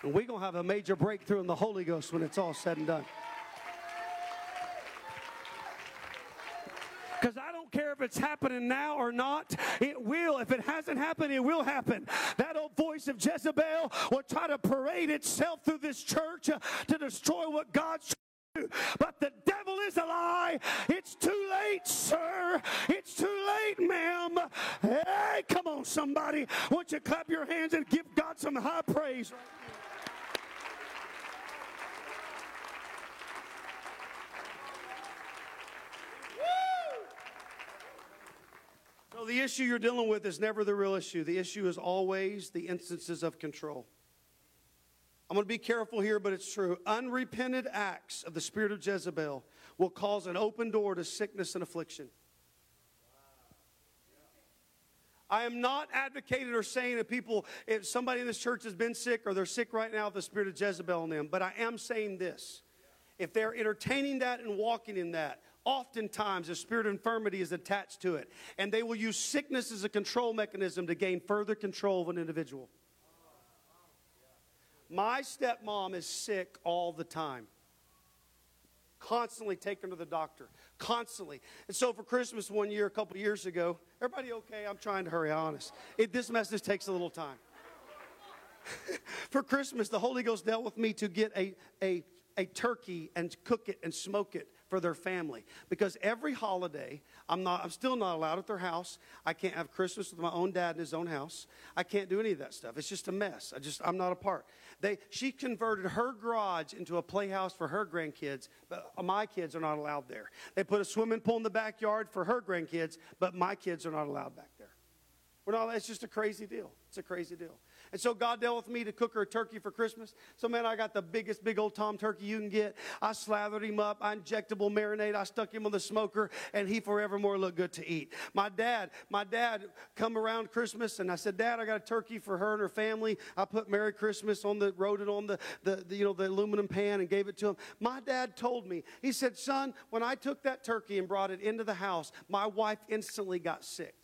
And we're going to have a major breakthrough in the Holy Ghost when it's all said and done. Don't care if it's happening now or not, it will. If it hasn't happened, it will happen. That old voice of Jezebel will try to parade itself through this church uh, to destroy what God's but the devil is a lie. It's too late, sir. It's too late, ma'am. Hey, come on, somebody. Won't you clap your hands and give God some high praise? So the issue you're dealing with is never the real issue. The issue is always the instances of control. I'm going to be careful here, but it's true. Unrepented acts of the spirit of Jezebel will cause an open door to sickness and affliction. I am not advocating or saying that people, if somebody in this church has been sick or they're sick right now the spirit of Jezebel in them, but I am saying this. If they're entertaining that and walking in that, oftentimes a spirit of infirmity is attached to it. And they will use sickness as a control mechanism to gain further control of an individual. My stepmom is sick all the time. Constantly taken to the doctor. Constantly. And so for Christmas one year, a couple years ago, everybody okay? I'm trying to hurry, honest. It, this message takes a little time. for Christmas, the Holy Ghost dealt with me to get a, a, a turkey and cook it and smoke it for their family. Because every holiday i'm not i'm still not allowed at their house. I can't have christmas with my own dad in his own house. I can't do any of that stuff. It's just a mess. I just i'm not a part. They she converted her garage into a playhouse for her grandkids but my kids are not allowed there. They put a swimming pool in the backyard for her grandkids but my kids are not allowed back we're not it's just a crazy deal it's a crazy deal and so God dealt with me to cook her a turkey for Christmas. So, man, I got the biggest, big old Tom turkey you can get. I slathered him up. I injectable marinade. I stuck him on the smoker, and he forevermore looked good to eat. My dad, my dad come around Christmas, and I said, Dad, I got a turkey for her and her family. I put Merry Christmas on the, wrote it on the, the, the you know, the aluminum pan and gave it to him. My dad told me, he said, Son, when I took that turkey and brought it into the house, my wife instantly got sick.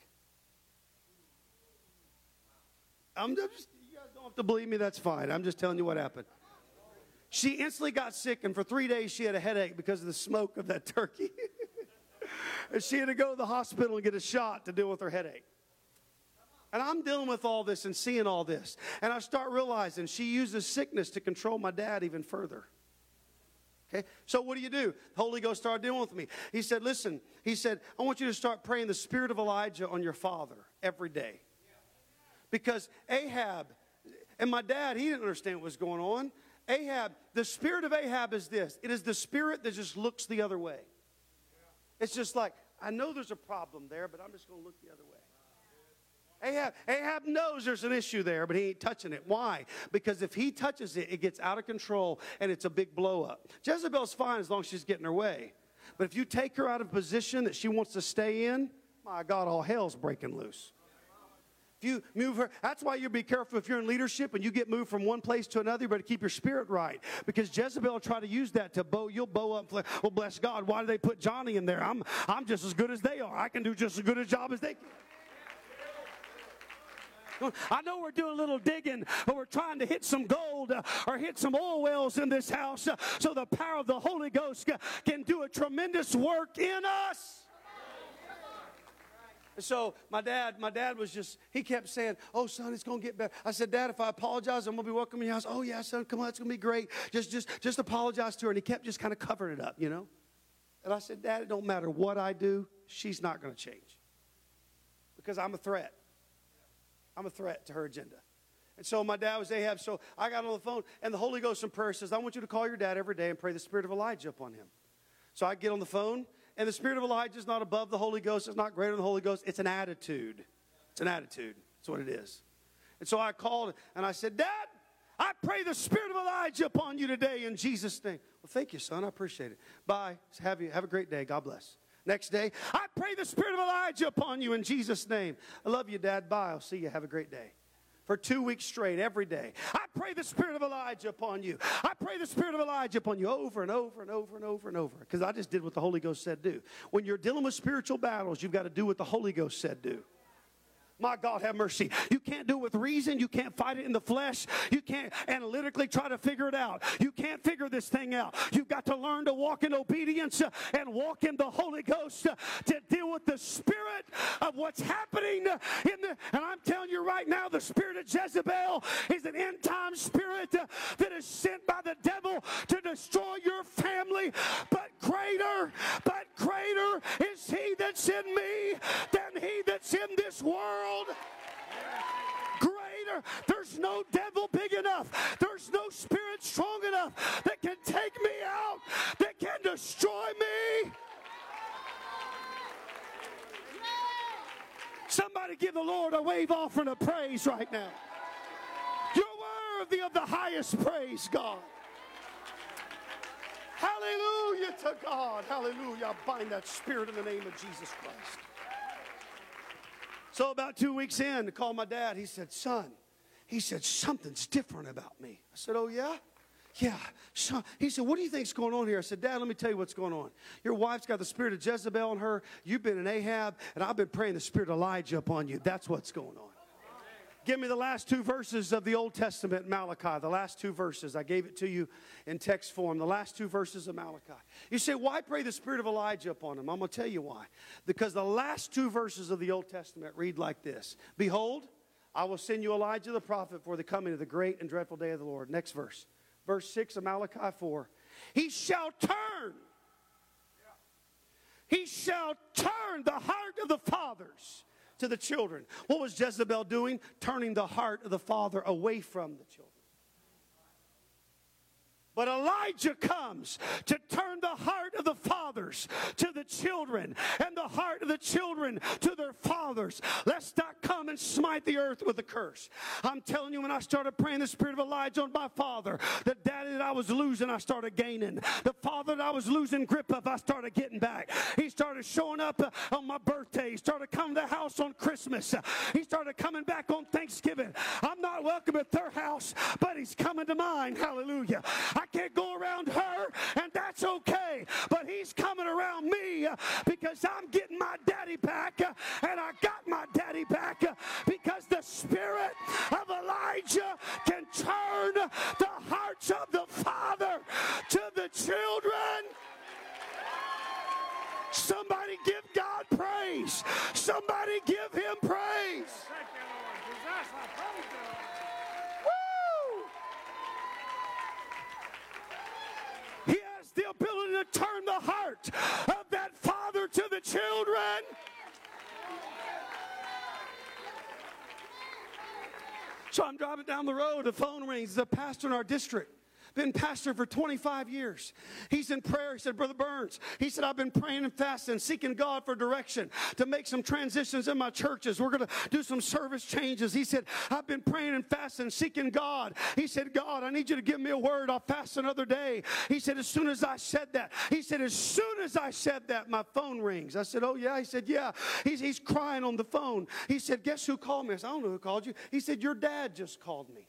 I'm just, don't have to believe me, that's fine. I'm just telling you what happened. She instantly got sick, and for three days she had a headache because of the smoke of that turkey. and she had to go to the hospital and get a shot to deal with her headache. And I'm dealing with all this and seeing all this. And I start realizing she uses sickness to control my dad even further. Okay, so what do you do? The Holy Ghost started dealing with me. He said, Listen, he said, I want you to start praying the spirit of Elijah on your father every day. Because Ahab and my dad, he didn't understand what was going on. Ahab, the spirit of Ahab is this it is the spirit that just looks the other way. It's just like, I know there's a problem there, but I'm just going to look the other way. Ahab, Ahab knows there's an issue there, but he ain't touching it. Why? Because if he touches it, it gets out of control and it's a big blow up. Jezebel's fine as long as she's getting her way. But if you take her out of position that she wants to stay in, my God, all hell's breaking loose. If you move her, that's why you be careful if you're in leadership and you get moved from one place to another, you better keep your spirit right. Because Jezebel will try to use that to bow, you'll bow up. Well, bless God, why do they put Johnny in there? I'm, I'm just as good as they are. I can do just as good a job as they can. I know we're doing a little digging, but we're trying to hit some gold uh, or hit some oil wells in this house uh, so the power of the Holy Ghost can do a tremendous work in us. So my dad, my dad was just, he kept saying, Oh, son, it's gonna get better. I said, Dad, if I apologize, I'm gonna be welcome in your house. Oh, yeah, son, come on, it's gonna be great. Just just just apologize to her. And he kept just kind of covering it up, you know? And I said, Dad, it don't matter what I do, she's not gonna change. Because I'm a threat. I'm a threat to her agenda. And so my dad was Ahab. So I got on the phone, and the Holy Ghost in prayer says, I want you to call your dad every day and pray the spirit of Elijah upon him. So I get on the phone, and the spirit of Elijah is not above the Holy Ghost, it's not greater than the Holy Ghost, it's an attitude. It's an attitude. That's what it is. And so I called and I said, Dad, I pray the spirit of Elijah upon you today in Jesus' name. Well, thank you, son. I appreciate it. Bye. Have, you, have a great day. God bless. Next day, I pray the spirit of Elijah upon you in Jesus' name. I love you, Dad. Bye. I'll see you. Have a great day for two weeks straight, every day. I pray the spirit of Elijah upon you. I pray the spirit of Elijah upon you over and over and over and over and over. Because I just did what the Holy Ghost said do. When you're dealing with spiritual battles, you've got to do what the Holy Ghost said do. My God, have mercy. You can't do it with reason. You can't fight it in the flesh. You can't analytically try to figure it out. You can't figure this thing out. You've got to learn to walk in obedience uh, and walk in the Holy Ghost uh, to deal with the spirit of what's happening uh, in the. And I'm telling you right now, the spirit of Jezebel is an end time spirit that is sent by the devil to destroy your family. But greater, but greater is he that's in me than he that's in this world world. Greater. There's no devil big enough. There's no spirit strong enough that can take me out, that can destroy me. Somebody give the Lord a wave offering of praise right now. You're worthy of the highest praise, God. Hallelujah to God. Hallelujah. I bind that spirit in the name of Jesus Christ. So about two weeks in, to call my dad, he said, son, he said, something's different about me. I said, oh, yeah? Yeah. Son. He said, what do you think's going on here? I said, Dad, let me tell you what's going on. Your wife's got the spirit of Jezebel in her. You've been an Ahab, and I've been praying the spirit of Elijah upon you. That's what's going on. Give me the last two verses of the Old Testament, Malachi. The last two verses. I gave it to you in text form. The last two verses of Malachi. You say, why pray the spirit of Elijah upon him? I'm going to tell you why. Because the last two verses of the Old Testament read like this Behold, I will send you Elijah the prophet for the coming of the great and dreadful day of the Lord. Next verse. Verse 6 of Malachi 4. He shall turn. He shall turn the heart of the fathers to the children. What was Jezebel doing? Turning the heart of the father away from the children. But Elijah comes to turn the heart of the fathers to the children and the heart of the children to their fathers. Let's not come and smite the earth with a curse. I'm telling you, when I started praying the spirit of Elijah on my father, the daddy that I was losing, I started gaining. The father that I was losing grip of, I started getting back. He started showing up uh, on my birthday. He started coming to the house on Christmas. He started coming back on Thanksgiving. I'm not welcome at their house, but he's coming to mine. Hallelujah. I can't go around her, and that's okay. But he's coming around me uh, because I'm getting my daddy back, uh, and I got my daddy back uh, because the spirit of Elijah can turn the hearts of the father to the children. Somebody give God praise. Somebody give him praise. The ability to turn the heart of that father to the children. So I'm driving down the road, the phone rings, the pastor in our district been pastor for 25 years. He's in prayer. He said, Brother Burns, he said, I've been praying and fasting, seeking God for direction to make some transitions in my churches. We're going to do some service changes. He said, I've been praying and fasting, seeking God. He said, God, I need you to give me a word. I'll fast another day. He said, as soon as I said that, he said, as soon as I said that, my phone rings. I said, oh, yeah. He said, yeah. He's, he's crying on the phone. He said, guess who called me? I said, I don't know who called you. He said, your dad just called me.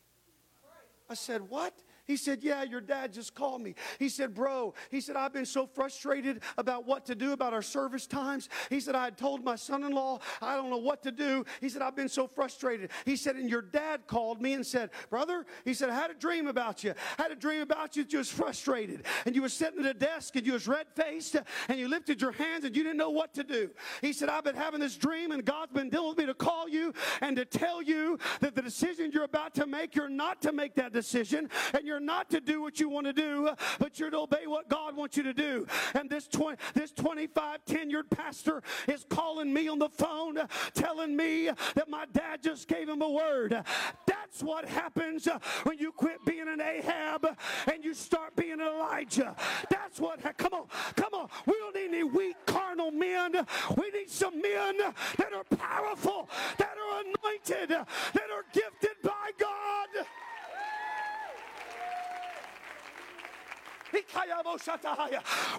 I said, what? He said, Yeah, your dad just called me. He said, Bro, he said, I've been so frustrated about what to do about our service times. He said, I had told my son in law, I don't know what to do. He said, I've been so frustrated. He said, And your dad called me and said, Brother, he said, I had a dream about you. I had a dream about you that you was frustrated. And you were sitting at a desk and you was red faced and you lifted your hands and you didn't know what to do. He said, I've been having this dream and God's been dealing with me to call you and to tell you that the decision you're about to make, you're not to make that decision and you're not to do what you want to do, but you're to obey what God wants you to do. And this 20, this 25 tenured pastor is calling me on the phone telling me that my dad just gave him a word. That's what happens when you quit being an Ahab and you start being an Elijah. That's what, come on, come on. We don't need any weak carnal men. We need some men that are powerful, that are anointed, that are gifted by God.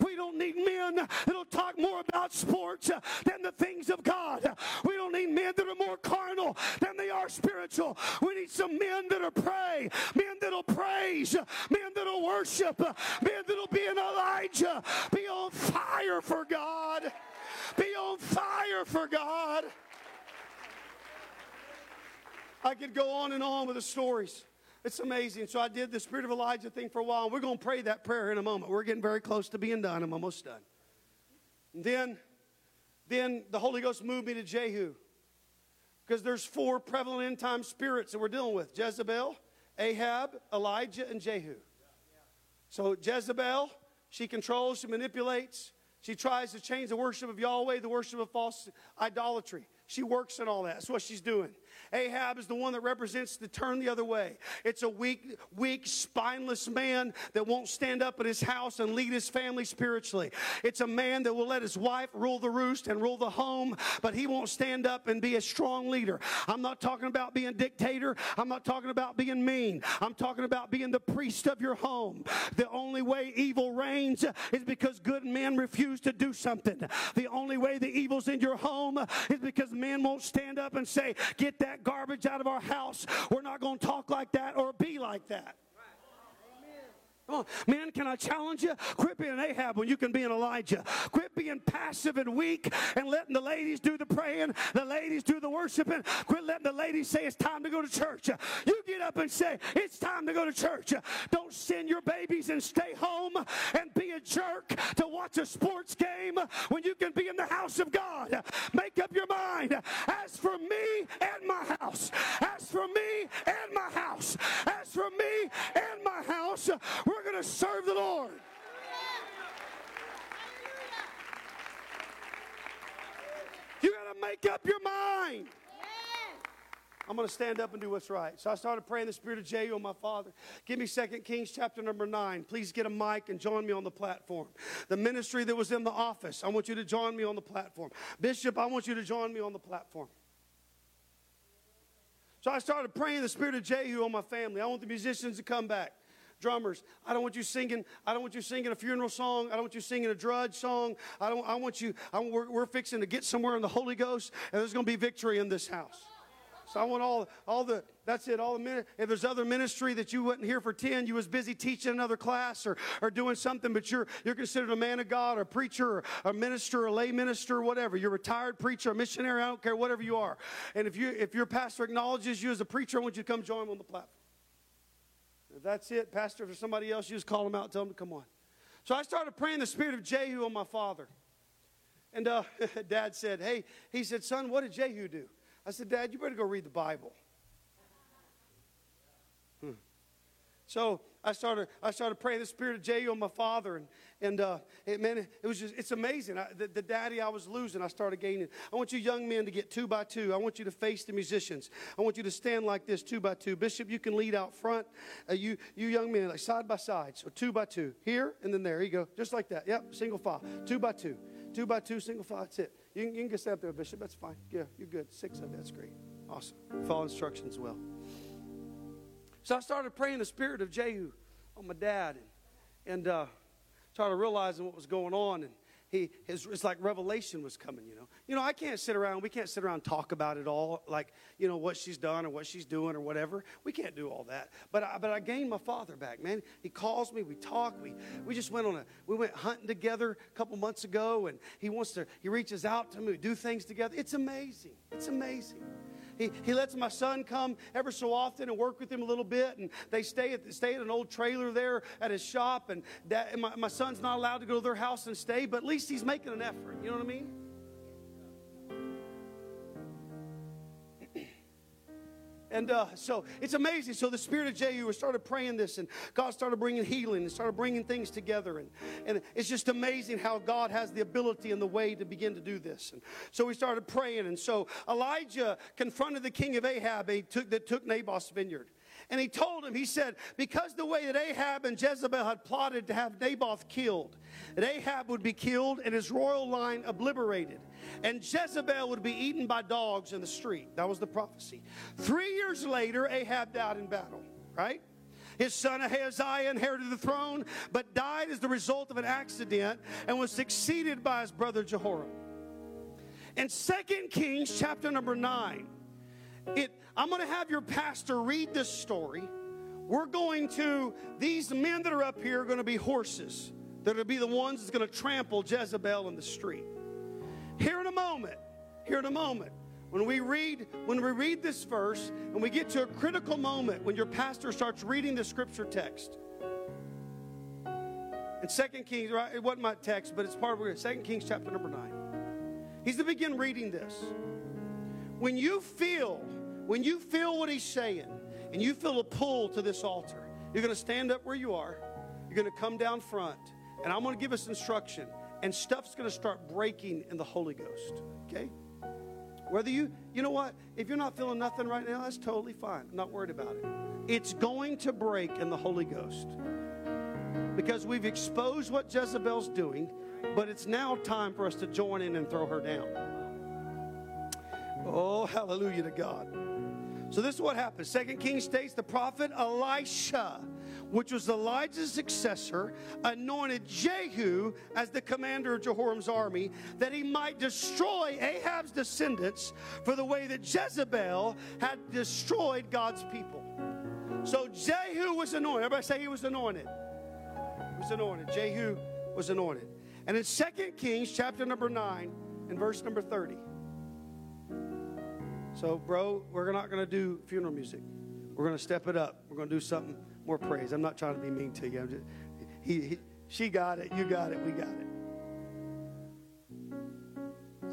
We don't need men that'll talk more about sports than the things of God. We don't need men that are more carnal than they are spiritual. We need some men that'll pray, men that'll praise, men that'll worship, men that'll be an Elijah, be on fire for God. Be on fire for God. I could go on and on with the stories. It's amazing. So I did the Spirit of Elijah thing for a while. We're going to pray that prayer in a moment. We're getting very close to being done. I'm almost done. And then, then the Holy Ghost moved me to Jehu. Because there's four prevalent end time spirits that we're dealing with Jezebel, Ahab, Elijah, and Jehu. So Jezebel, she controls, she manipulates, she tries to change the worship of Yahweh, the worship of false idolatry. She works in all that. That's what she's doing. Ahab is the one that represents the turn the other way. It's a weak, weak, spineless man that won't stand up at his house and lead his family spiritually. It's a man that will let his wife rule the roost and rule the home, but he won't stand up and be a strong leader. I'm not talking about being dictator. I'm not talking about being mean. I'm talking about being the priest of your home. The only way evil reigns is because good men refuse to do something. The only way the evil's in your home is because men won't stand up and say, Get that garbage out of our house. We're not going to talk like that or be like that. Oh, On. Men, can I challenge you? Quit being Ahab when you can be an Elijah. Quit being passive and weak and letting the ladies do the praying, the ladies do the worshiping. Quit letting the ladies say it's time to go to church. You get up and say it's time to go to church. Don't send your babies and stay home and be a jerk to watch a sports game when you can be in the house of God. Make up your mind. As for me and my house, as for me and my house, as for me and my house, we're going to serve the Lord. You got to make up your mind. I'm going to stand up and do what's right. So I started praying the spirit of Jehu on my father. Give me 2 Kings chapter number 9. Please get a mic and join me on the platform. The ministry that was in the office, I want you to join me on the platform. Bishop, I want you to join me on the platform. So I started praying the spirit of Jehu on my family. I want the musicians to come back drummers. I don't want you singing. I don't want you singing a funeral song. I don't want you singing a drudge song. I don't. I want you. I, we're, we're fixing to get somewhere in the Holy Ghost, and there's going to be victory in this house. So I want all, all the, that's it, all the minute. If there's other ministry that you wasn't here for 10, you was busy teaching another class or, or doing something, but you're, you're considered a man of God, or a preacher, or a minister, or a lay minister, whatever. You're a retired preacher, a missionary, I don't care, whatever you are. And if, you, if your pastor acknowledges you as a preacher, I want you to come join on the platform. If that's it, Pastor, for somebody else, you just call them out tell them to come on. So I started praying the spirit of Jehu on my father. And uh, dad said, Hey, he said, Son, what did Jehu do? I said, Dad, you better go read the Bible. Hmm. So I started, I started praying the spirit of Jehu on my father, and, and uh, it, man, it was just, it's amazing. I, the, the, daddy I was losing, I started gaining. I want you young men to get two by two. I want you to face the musicians. I want you to stand like this, two by two. Bishop, you can lead out front. Uh, you, you young men, like side by side. So two by two. Here and then there. Here you go. Just like that. Yep, single file. Two by two. Two by two, single file. That's it. You can, you can get set up there, Bishop. That's fine. Yeah, you're good. Six of that's great. Awesome. Follow instructions well. So I started praying the spirit of Jehu on my dad and, and uh, started realizing what was going on. And he his it's like revelation was coming. You know, you know I can't sit around. We can't sit around talk about it all, like you know what she's done or what she's doing or whatever. We can't do all that. But I, but I gained my father back, man. He calls me. We talk. We we just went on a we went hunting together a couple months ago, and he wants to he reaches out to me. We do things together. It's amazing. It's amazing. He, he lets my son come ever so often and work with him a little bit. And they stay at, stay at an old trailer there at his shop. And, and my, my son's not allowed to go to their house and stay, but at least he's making an effort. You know what I mean? And uh, so it's amazing. So the spirit of Jehu started praying this, and God started bringing healing and started bringing things together. And, and it's just amazing how God has the ability and the way to begin to do this. And so we started praying. And so Elijah confronted the king of Ahab he took, that took Naboth's vineyard. And he told him, he said, because the way that Ahab and Jezebel had plotted to have Naboth killed, that Ahab would be killed and his royal line obliterated, and Jezebel would be eaten by dogs in the street. That was the prophecy. Three years later, Ahab died in battle, right? His son Ahaziah inherited the throne, but died as the result of an accident and was succeeded by his brother Jehoram. In 2 Kings chapter number 9, it, I'm going to have your pastor read this story. We're going to, these men that are up here are going to be horses. They're going to be the ones that's going to trample Jezebel in the street. Here in a moment, here in a moment, when we read when we read this verse and we get to a critical moment when your pastor starts reading the scripture text in Second kings right it wasn't my text but it's part of Second kings chapter number 9 he's to begin reading this when you feel when you feel what he's saying and you feel a pull to this altar, you're going to stand up where you are. You're going to come down front. And I'm going to give us instruction. And stuff's going to start breaking in the Holy Ghost. Okay? Whether you, you know what? If you're not feeling nothing right now, that's totally fine. I'm not worried about it. It's going to break in the Holy Ghost. Because we've exposed what Jezebel's doing, but it's now time for us to join in and throw her down. Oh, hallelujah to God. So this is what happened. Second Kings states the prophet Elisha, which was Elijah's successor, anointed Jehu as the commander of Jehoram's army, that he might destroy Ahab's descendants for the way that Jezebel had destroyed God's people. So Jehu was anointed. Everybody say he was anointed. He was anointed. Jehu was anointed. And in Second Kings chapter number 9 and verse number 30. So, bro, we're not going to do funeral music. We're going to step it up. We're going to do something more praise. I'm not trying to be mean to you. Just, he, he, she got it. You got it. We got it.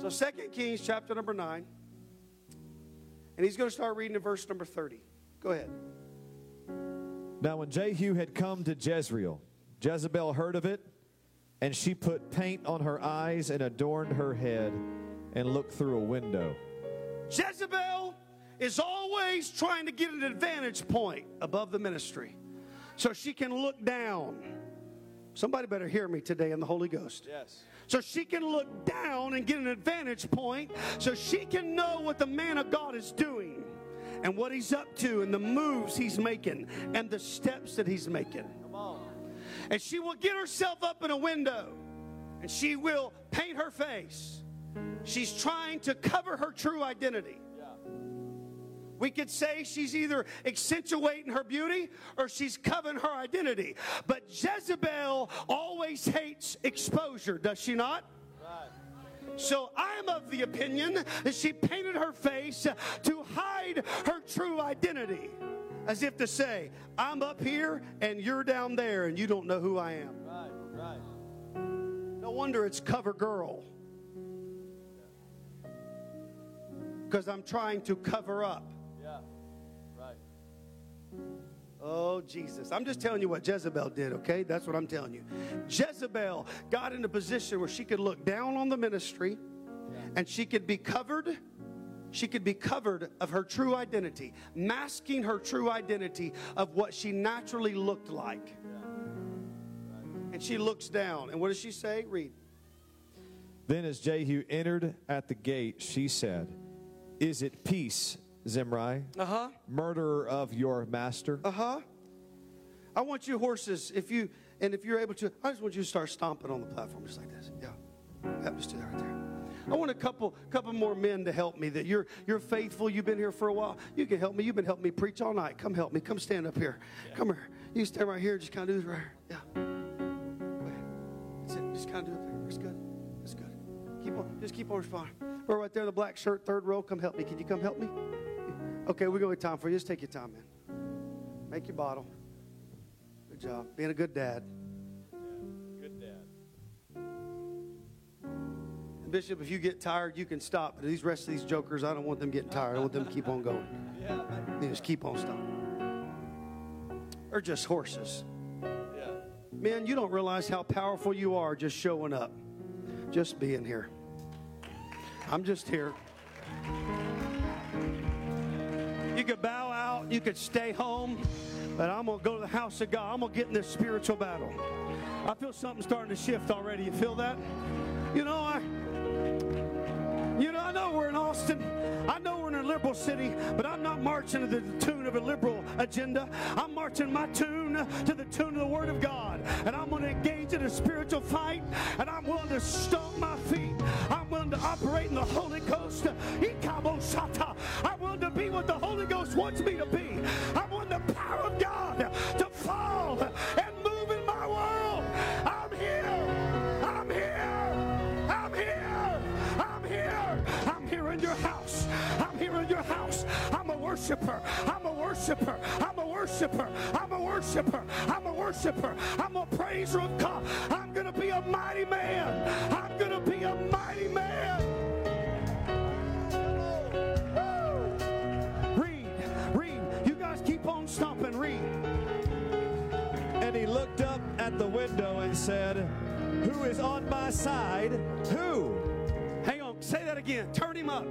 So, Second Kings chapter number 9. And he's going to start reading in verse number 30. Go ahead. Now, when Jehu had come to Jezreel, Jezebel heard of it, and she put paint on her eyes and adorned her head and looked through a window. Jezebel is always trying to get an advantage point above the ministry so she can look down. Somebody better hear me today in the Holy Ghost. Yes. So she can look down and get an advantage point so she can know what the man of God is doing and what he's up to and the moves he's making and the steps that he's making. Come on. And she will get herself up in a window and she will paint her face She's trying to cover her true identity. We could say she's either accentuating her beauty or she's covering her identity. But Jezebel always hates exposure, does she not? So I'm of the opinion that she painted her face to hide her true identity. As if to say, I'm up here and you're down there and you don't know who I am. Right, right. No wonder it's cover girl. Because I'm trying to cover up. Yeah, right. Oh, Jesus. I'm just telling you what Jezebel did, okay? That's what I'm telling you. Jezebel got in a position where she could look down on the ministry and she could be covered. She could be covered of her true identity, masking her true identity of what she naturally looked like. And she looks down. And what does she say? Read. Then, as Jehu entered at the gate, she said, is it peace, Zimri? Uh huh. Murderer of your master? Uh huh. I want you horses, if you, and if you're able to, I just want you to start stomping on the platform just like this. Yeah. Yep, just do that right there. I want a couple, couple more men to help me. That you're, you're faithful. You've been here for a while. You can help me. You've been helping me preach all night. Come help me. Come stand up here. Come here. You stand right here. Just kind of do this right here. Yeah. Go ahead. That's it. Just kind of do it there. That's good. That's good. Keep on. Just keep on responding. We're right there. The black shirt, third row. Come help me. Can you come help me? Okay, we're going to time for you. Just take your time, man. Make your bottle. Good job. Being a good dad. Good dad. Bishop, if you get tired, you can stop. But these rest of these jokers, I don't want them getting tired. I want them to keep on going. Yeah. They just keep on stopping. Or just horses. Yeah. Man, you don't realize how powerful you are just showing up, just being here. I'm just here. You could bow out, you could stay home, but I'm going to go to the house of God. I'm going to get in this spiritual battle. I feel something starting to shift already. You feel that? You know, I. You know, I know we're in Austin. I know we're in a liberal city, but I'm not marching to the tune of a liberal agenda. I'm marching my tune to the tune of the Word of God. And I'm going to engage in a spiritual fight, and I'm willing to stomp my feet. I'm willing to operate in the Holy Ghost. I'm willing to be what the Holy Ghost wants me to be. I want the power of God to fall and move in my world. I'm here. I'm here. I'm here. I'm here. I'm here in your house. I'm here in your house. I'm a worshiper. I'm a worshiper. I'm worshiper. I'm a worshiper. I'm a worshiper. I'm a praiser of God. I'm going to be a mighty man. I'm going to be a mighty man. Read. Read. You guys keep on stomping. Read. And he looked up at the window and said, Who is on my side? Who? Hang on. Say that again. Turn him up.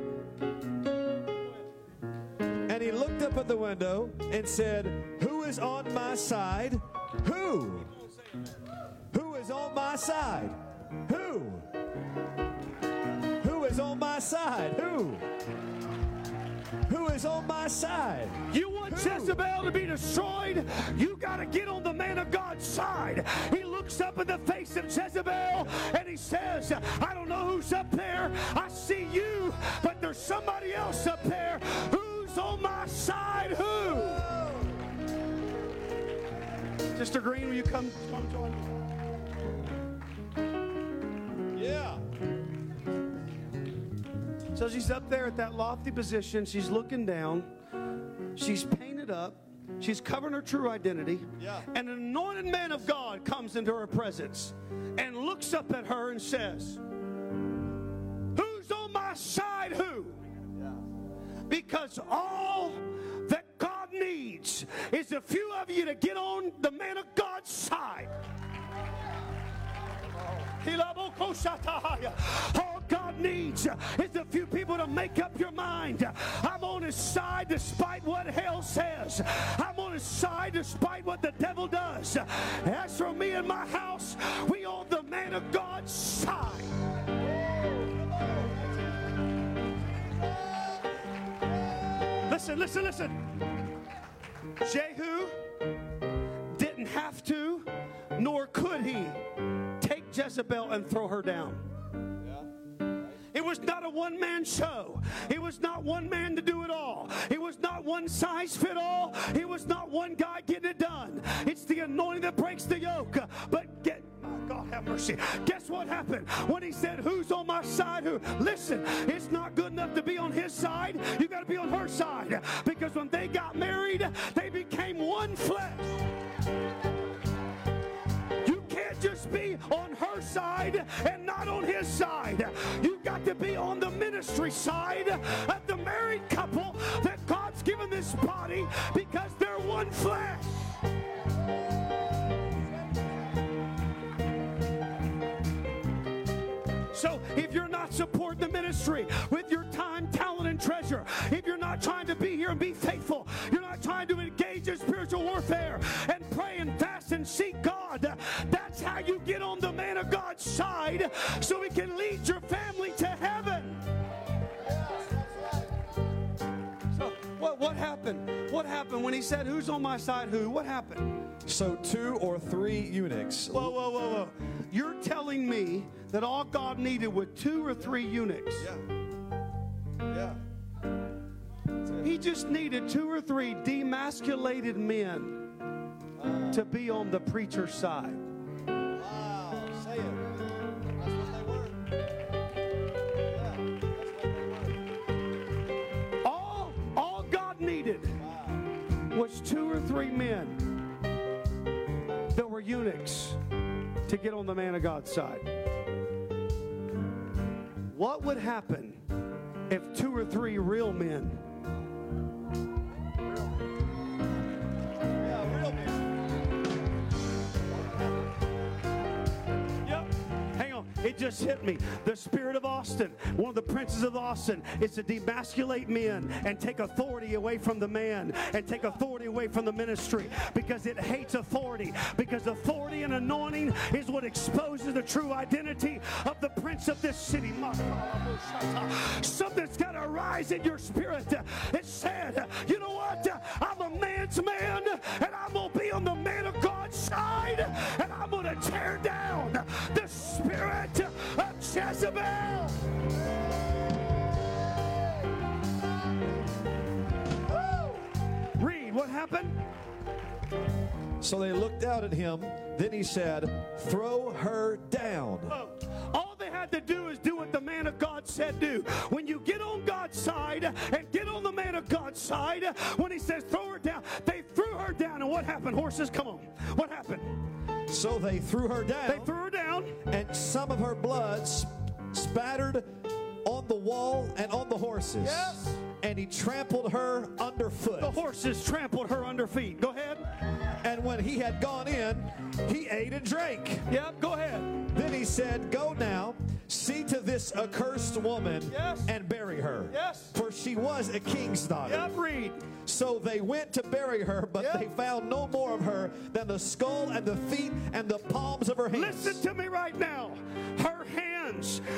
And he looked up at the window and said, Who is on my side? Who? Who is on my side? Who? Who is on my side? Who? Who is on my side? You want Who? Jezebel to be destroyed? You got to get on the man of God's side. He looks up in the face of Jezebel and he says, I don't know who's up there. I see you, but there's somebody else up there. On my side? Who? Sister Green, will you come, come join me? Yeah. So she's up there at that lofty position. She's looking down. She's painted up. She's covering her true identity. Yeah. And an anointed man of God comes into her presence and looks up at her and says, Who's on my side? Who? Because all that God needs is a few of you to get on the man of God's side. All God needs is a few people to make up your mind. I'm on his side despite what hell says. I'm on his side despite what the devil does. As for me and my house, we on the man of God's side. Listen, listen, listen. Jehu didn't have to, nor could he, take Jezebel and throw her down. It was not a one man show. It was not one man to do it all. It was not one size fit all. It was not one guy getting it done. It's the anointing that breaks the yoke. But have mercy. Guess what happened when he said, Who's on my side? Who? Listen, it's not good enough to be on his side. You got to be on her side. Because when they got married, they became one flesh. You can't just be on her side and not on his side. You've got to be on the ministry side of the married couple that God's given this body because they're one flesh. Supporting the ministry with your time, talent, and treasure, if you're not trying to be here and be faithful, you're not trying to engage in spiritual warfare and pray and fast and seek God, that's how you get on the man of God's side so he can lead your family What happened when he said, Who's on my side? Who? What happened? So two or three eunuchs. Whoa, whoa, whoa, whoa. You're telling me that all God needed were two or three eunuchs. Yeah. Yeah. He just needed two or three demasculated men to be on the preacher's side. Was two or three men that were eunuchs to get on the man of God's side. What would happen if two or three real men It just hit me. The spirit of Austin, one of the princes of Austin, is to demasculate men and take authority away from the man and take authority away from the ministry because it hates authority. Because authority and anointing is what exposes the true identity of the prince of this city. Something's got to rise in your spirit. It said, you know what? I'm a man's man and I'm going to be on the man of God's side and I'm going to tear down spirit of Jezebel. Woo! Read what happened. So they looked out at him. Then he said, Throw her down. Oh, All they had to do is do what the man of God said do. When you get on God's side and get on the man of God's side, when he says throw her down, they threw her down. And what happened? Horses, come on. What happened? So they threw her down. They threw her down. and some of her blood spattered on the wall and on the horses. Yes. And he trampled her underfoot. The horses trampled her under feet. Go ahead. And when he had gone in, he ate and drank. Yep, go ahead. Then he said, Go now, see to this accursed woman Yes. and bury her. Yes. For she was a king's daughter. Yep, read. So they went to bury her, but Yep. they found no more of her than the skull and the feet and the palms of her hands. Listen to me right now. Her hands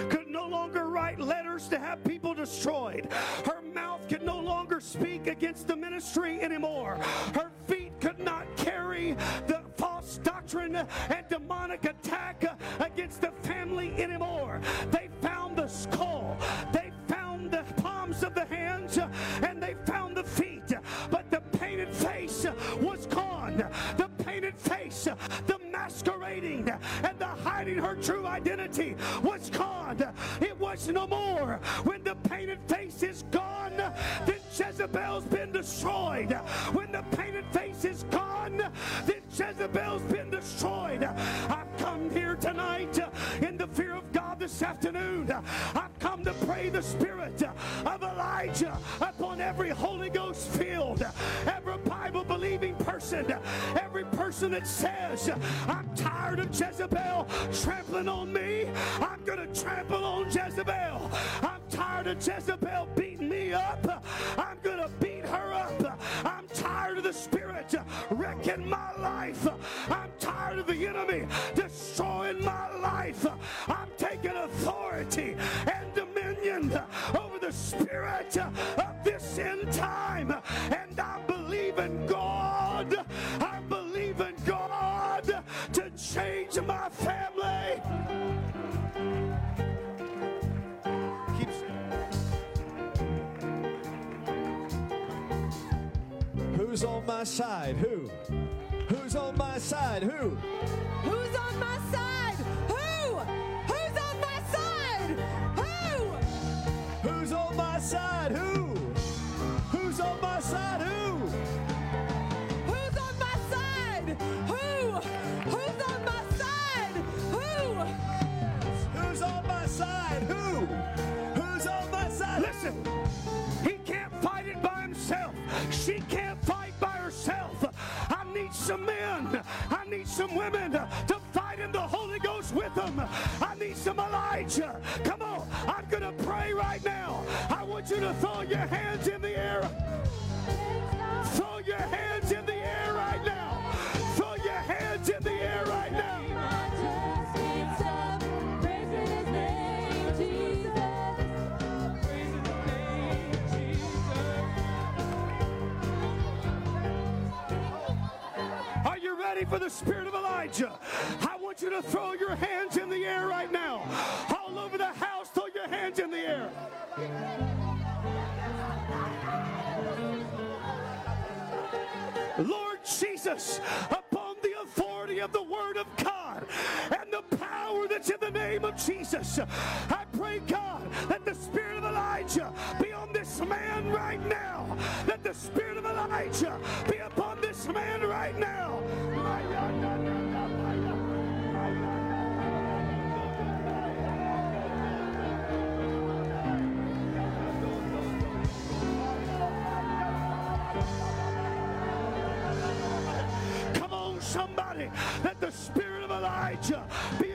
could no longer write letters to have people destroyed. Her mouth could no longer speak against the ministry anymore. Her feet could not carry the false doctrine and demonic attack against the family anymore. They found the skull. They found the palms of the hands and they found the feet. But the painted face was gone. The painted face, and the hiding her true identity was gone. It was no more. When the painted face is gone, then Jezebel's been destroyed. When the painted face is gone, then Jezebel's been destroyed. I've come here tonight in the fear of God this afternoon. I've come to pray the spirit of Elijah upon every Holy Ghost filled, every Bible believing person, every person that says, I'm tired of Jezebel trampling on me. I'm going to trample on Jezebel. I'm tired of Jezebel beating me up. I'm going to beat tired of the spirit wrecking my life. I'm tired of the enemy destroying my life. I'm taking authority and dominion over the spirit my side? Who? Who's on my side? Who? Who's on my side? Who? Who's on my side? Who? Who's on my side? Who? Who's on my side? Who? Who's on my side? Who? Who's on my side? Who? Who's on my side? Who? Who's on my side? Listen, some women to fight in the Holy Ghost with them. I need some Elijah. Come on, I'm going to pray right now. I want you to throw your hands in the air. Ready for the spirit of Elijah? I want you to throw your hands in the air right now. All over the house, throw your hands in the air. Lord Jesus, upon the authority of the Word of God and the power that's in the name of Jesus, I pray, God, that the Spirit of Elijah be this man right now. That the Spirit of Elijah be upon this man right now. Come on, somebody. Let the spirit of Elijah be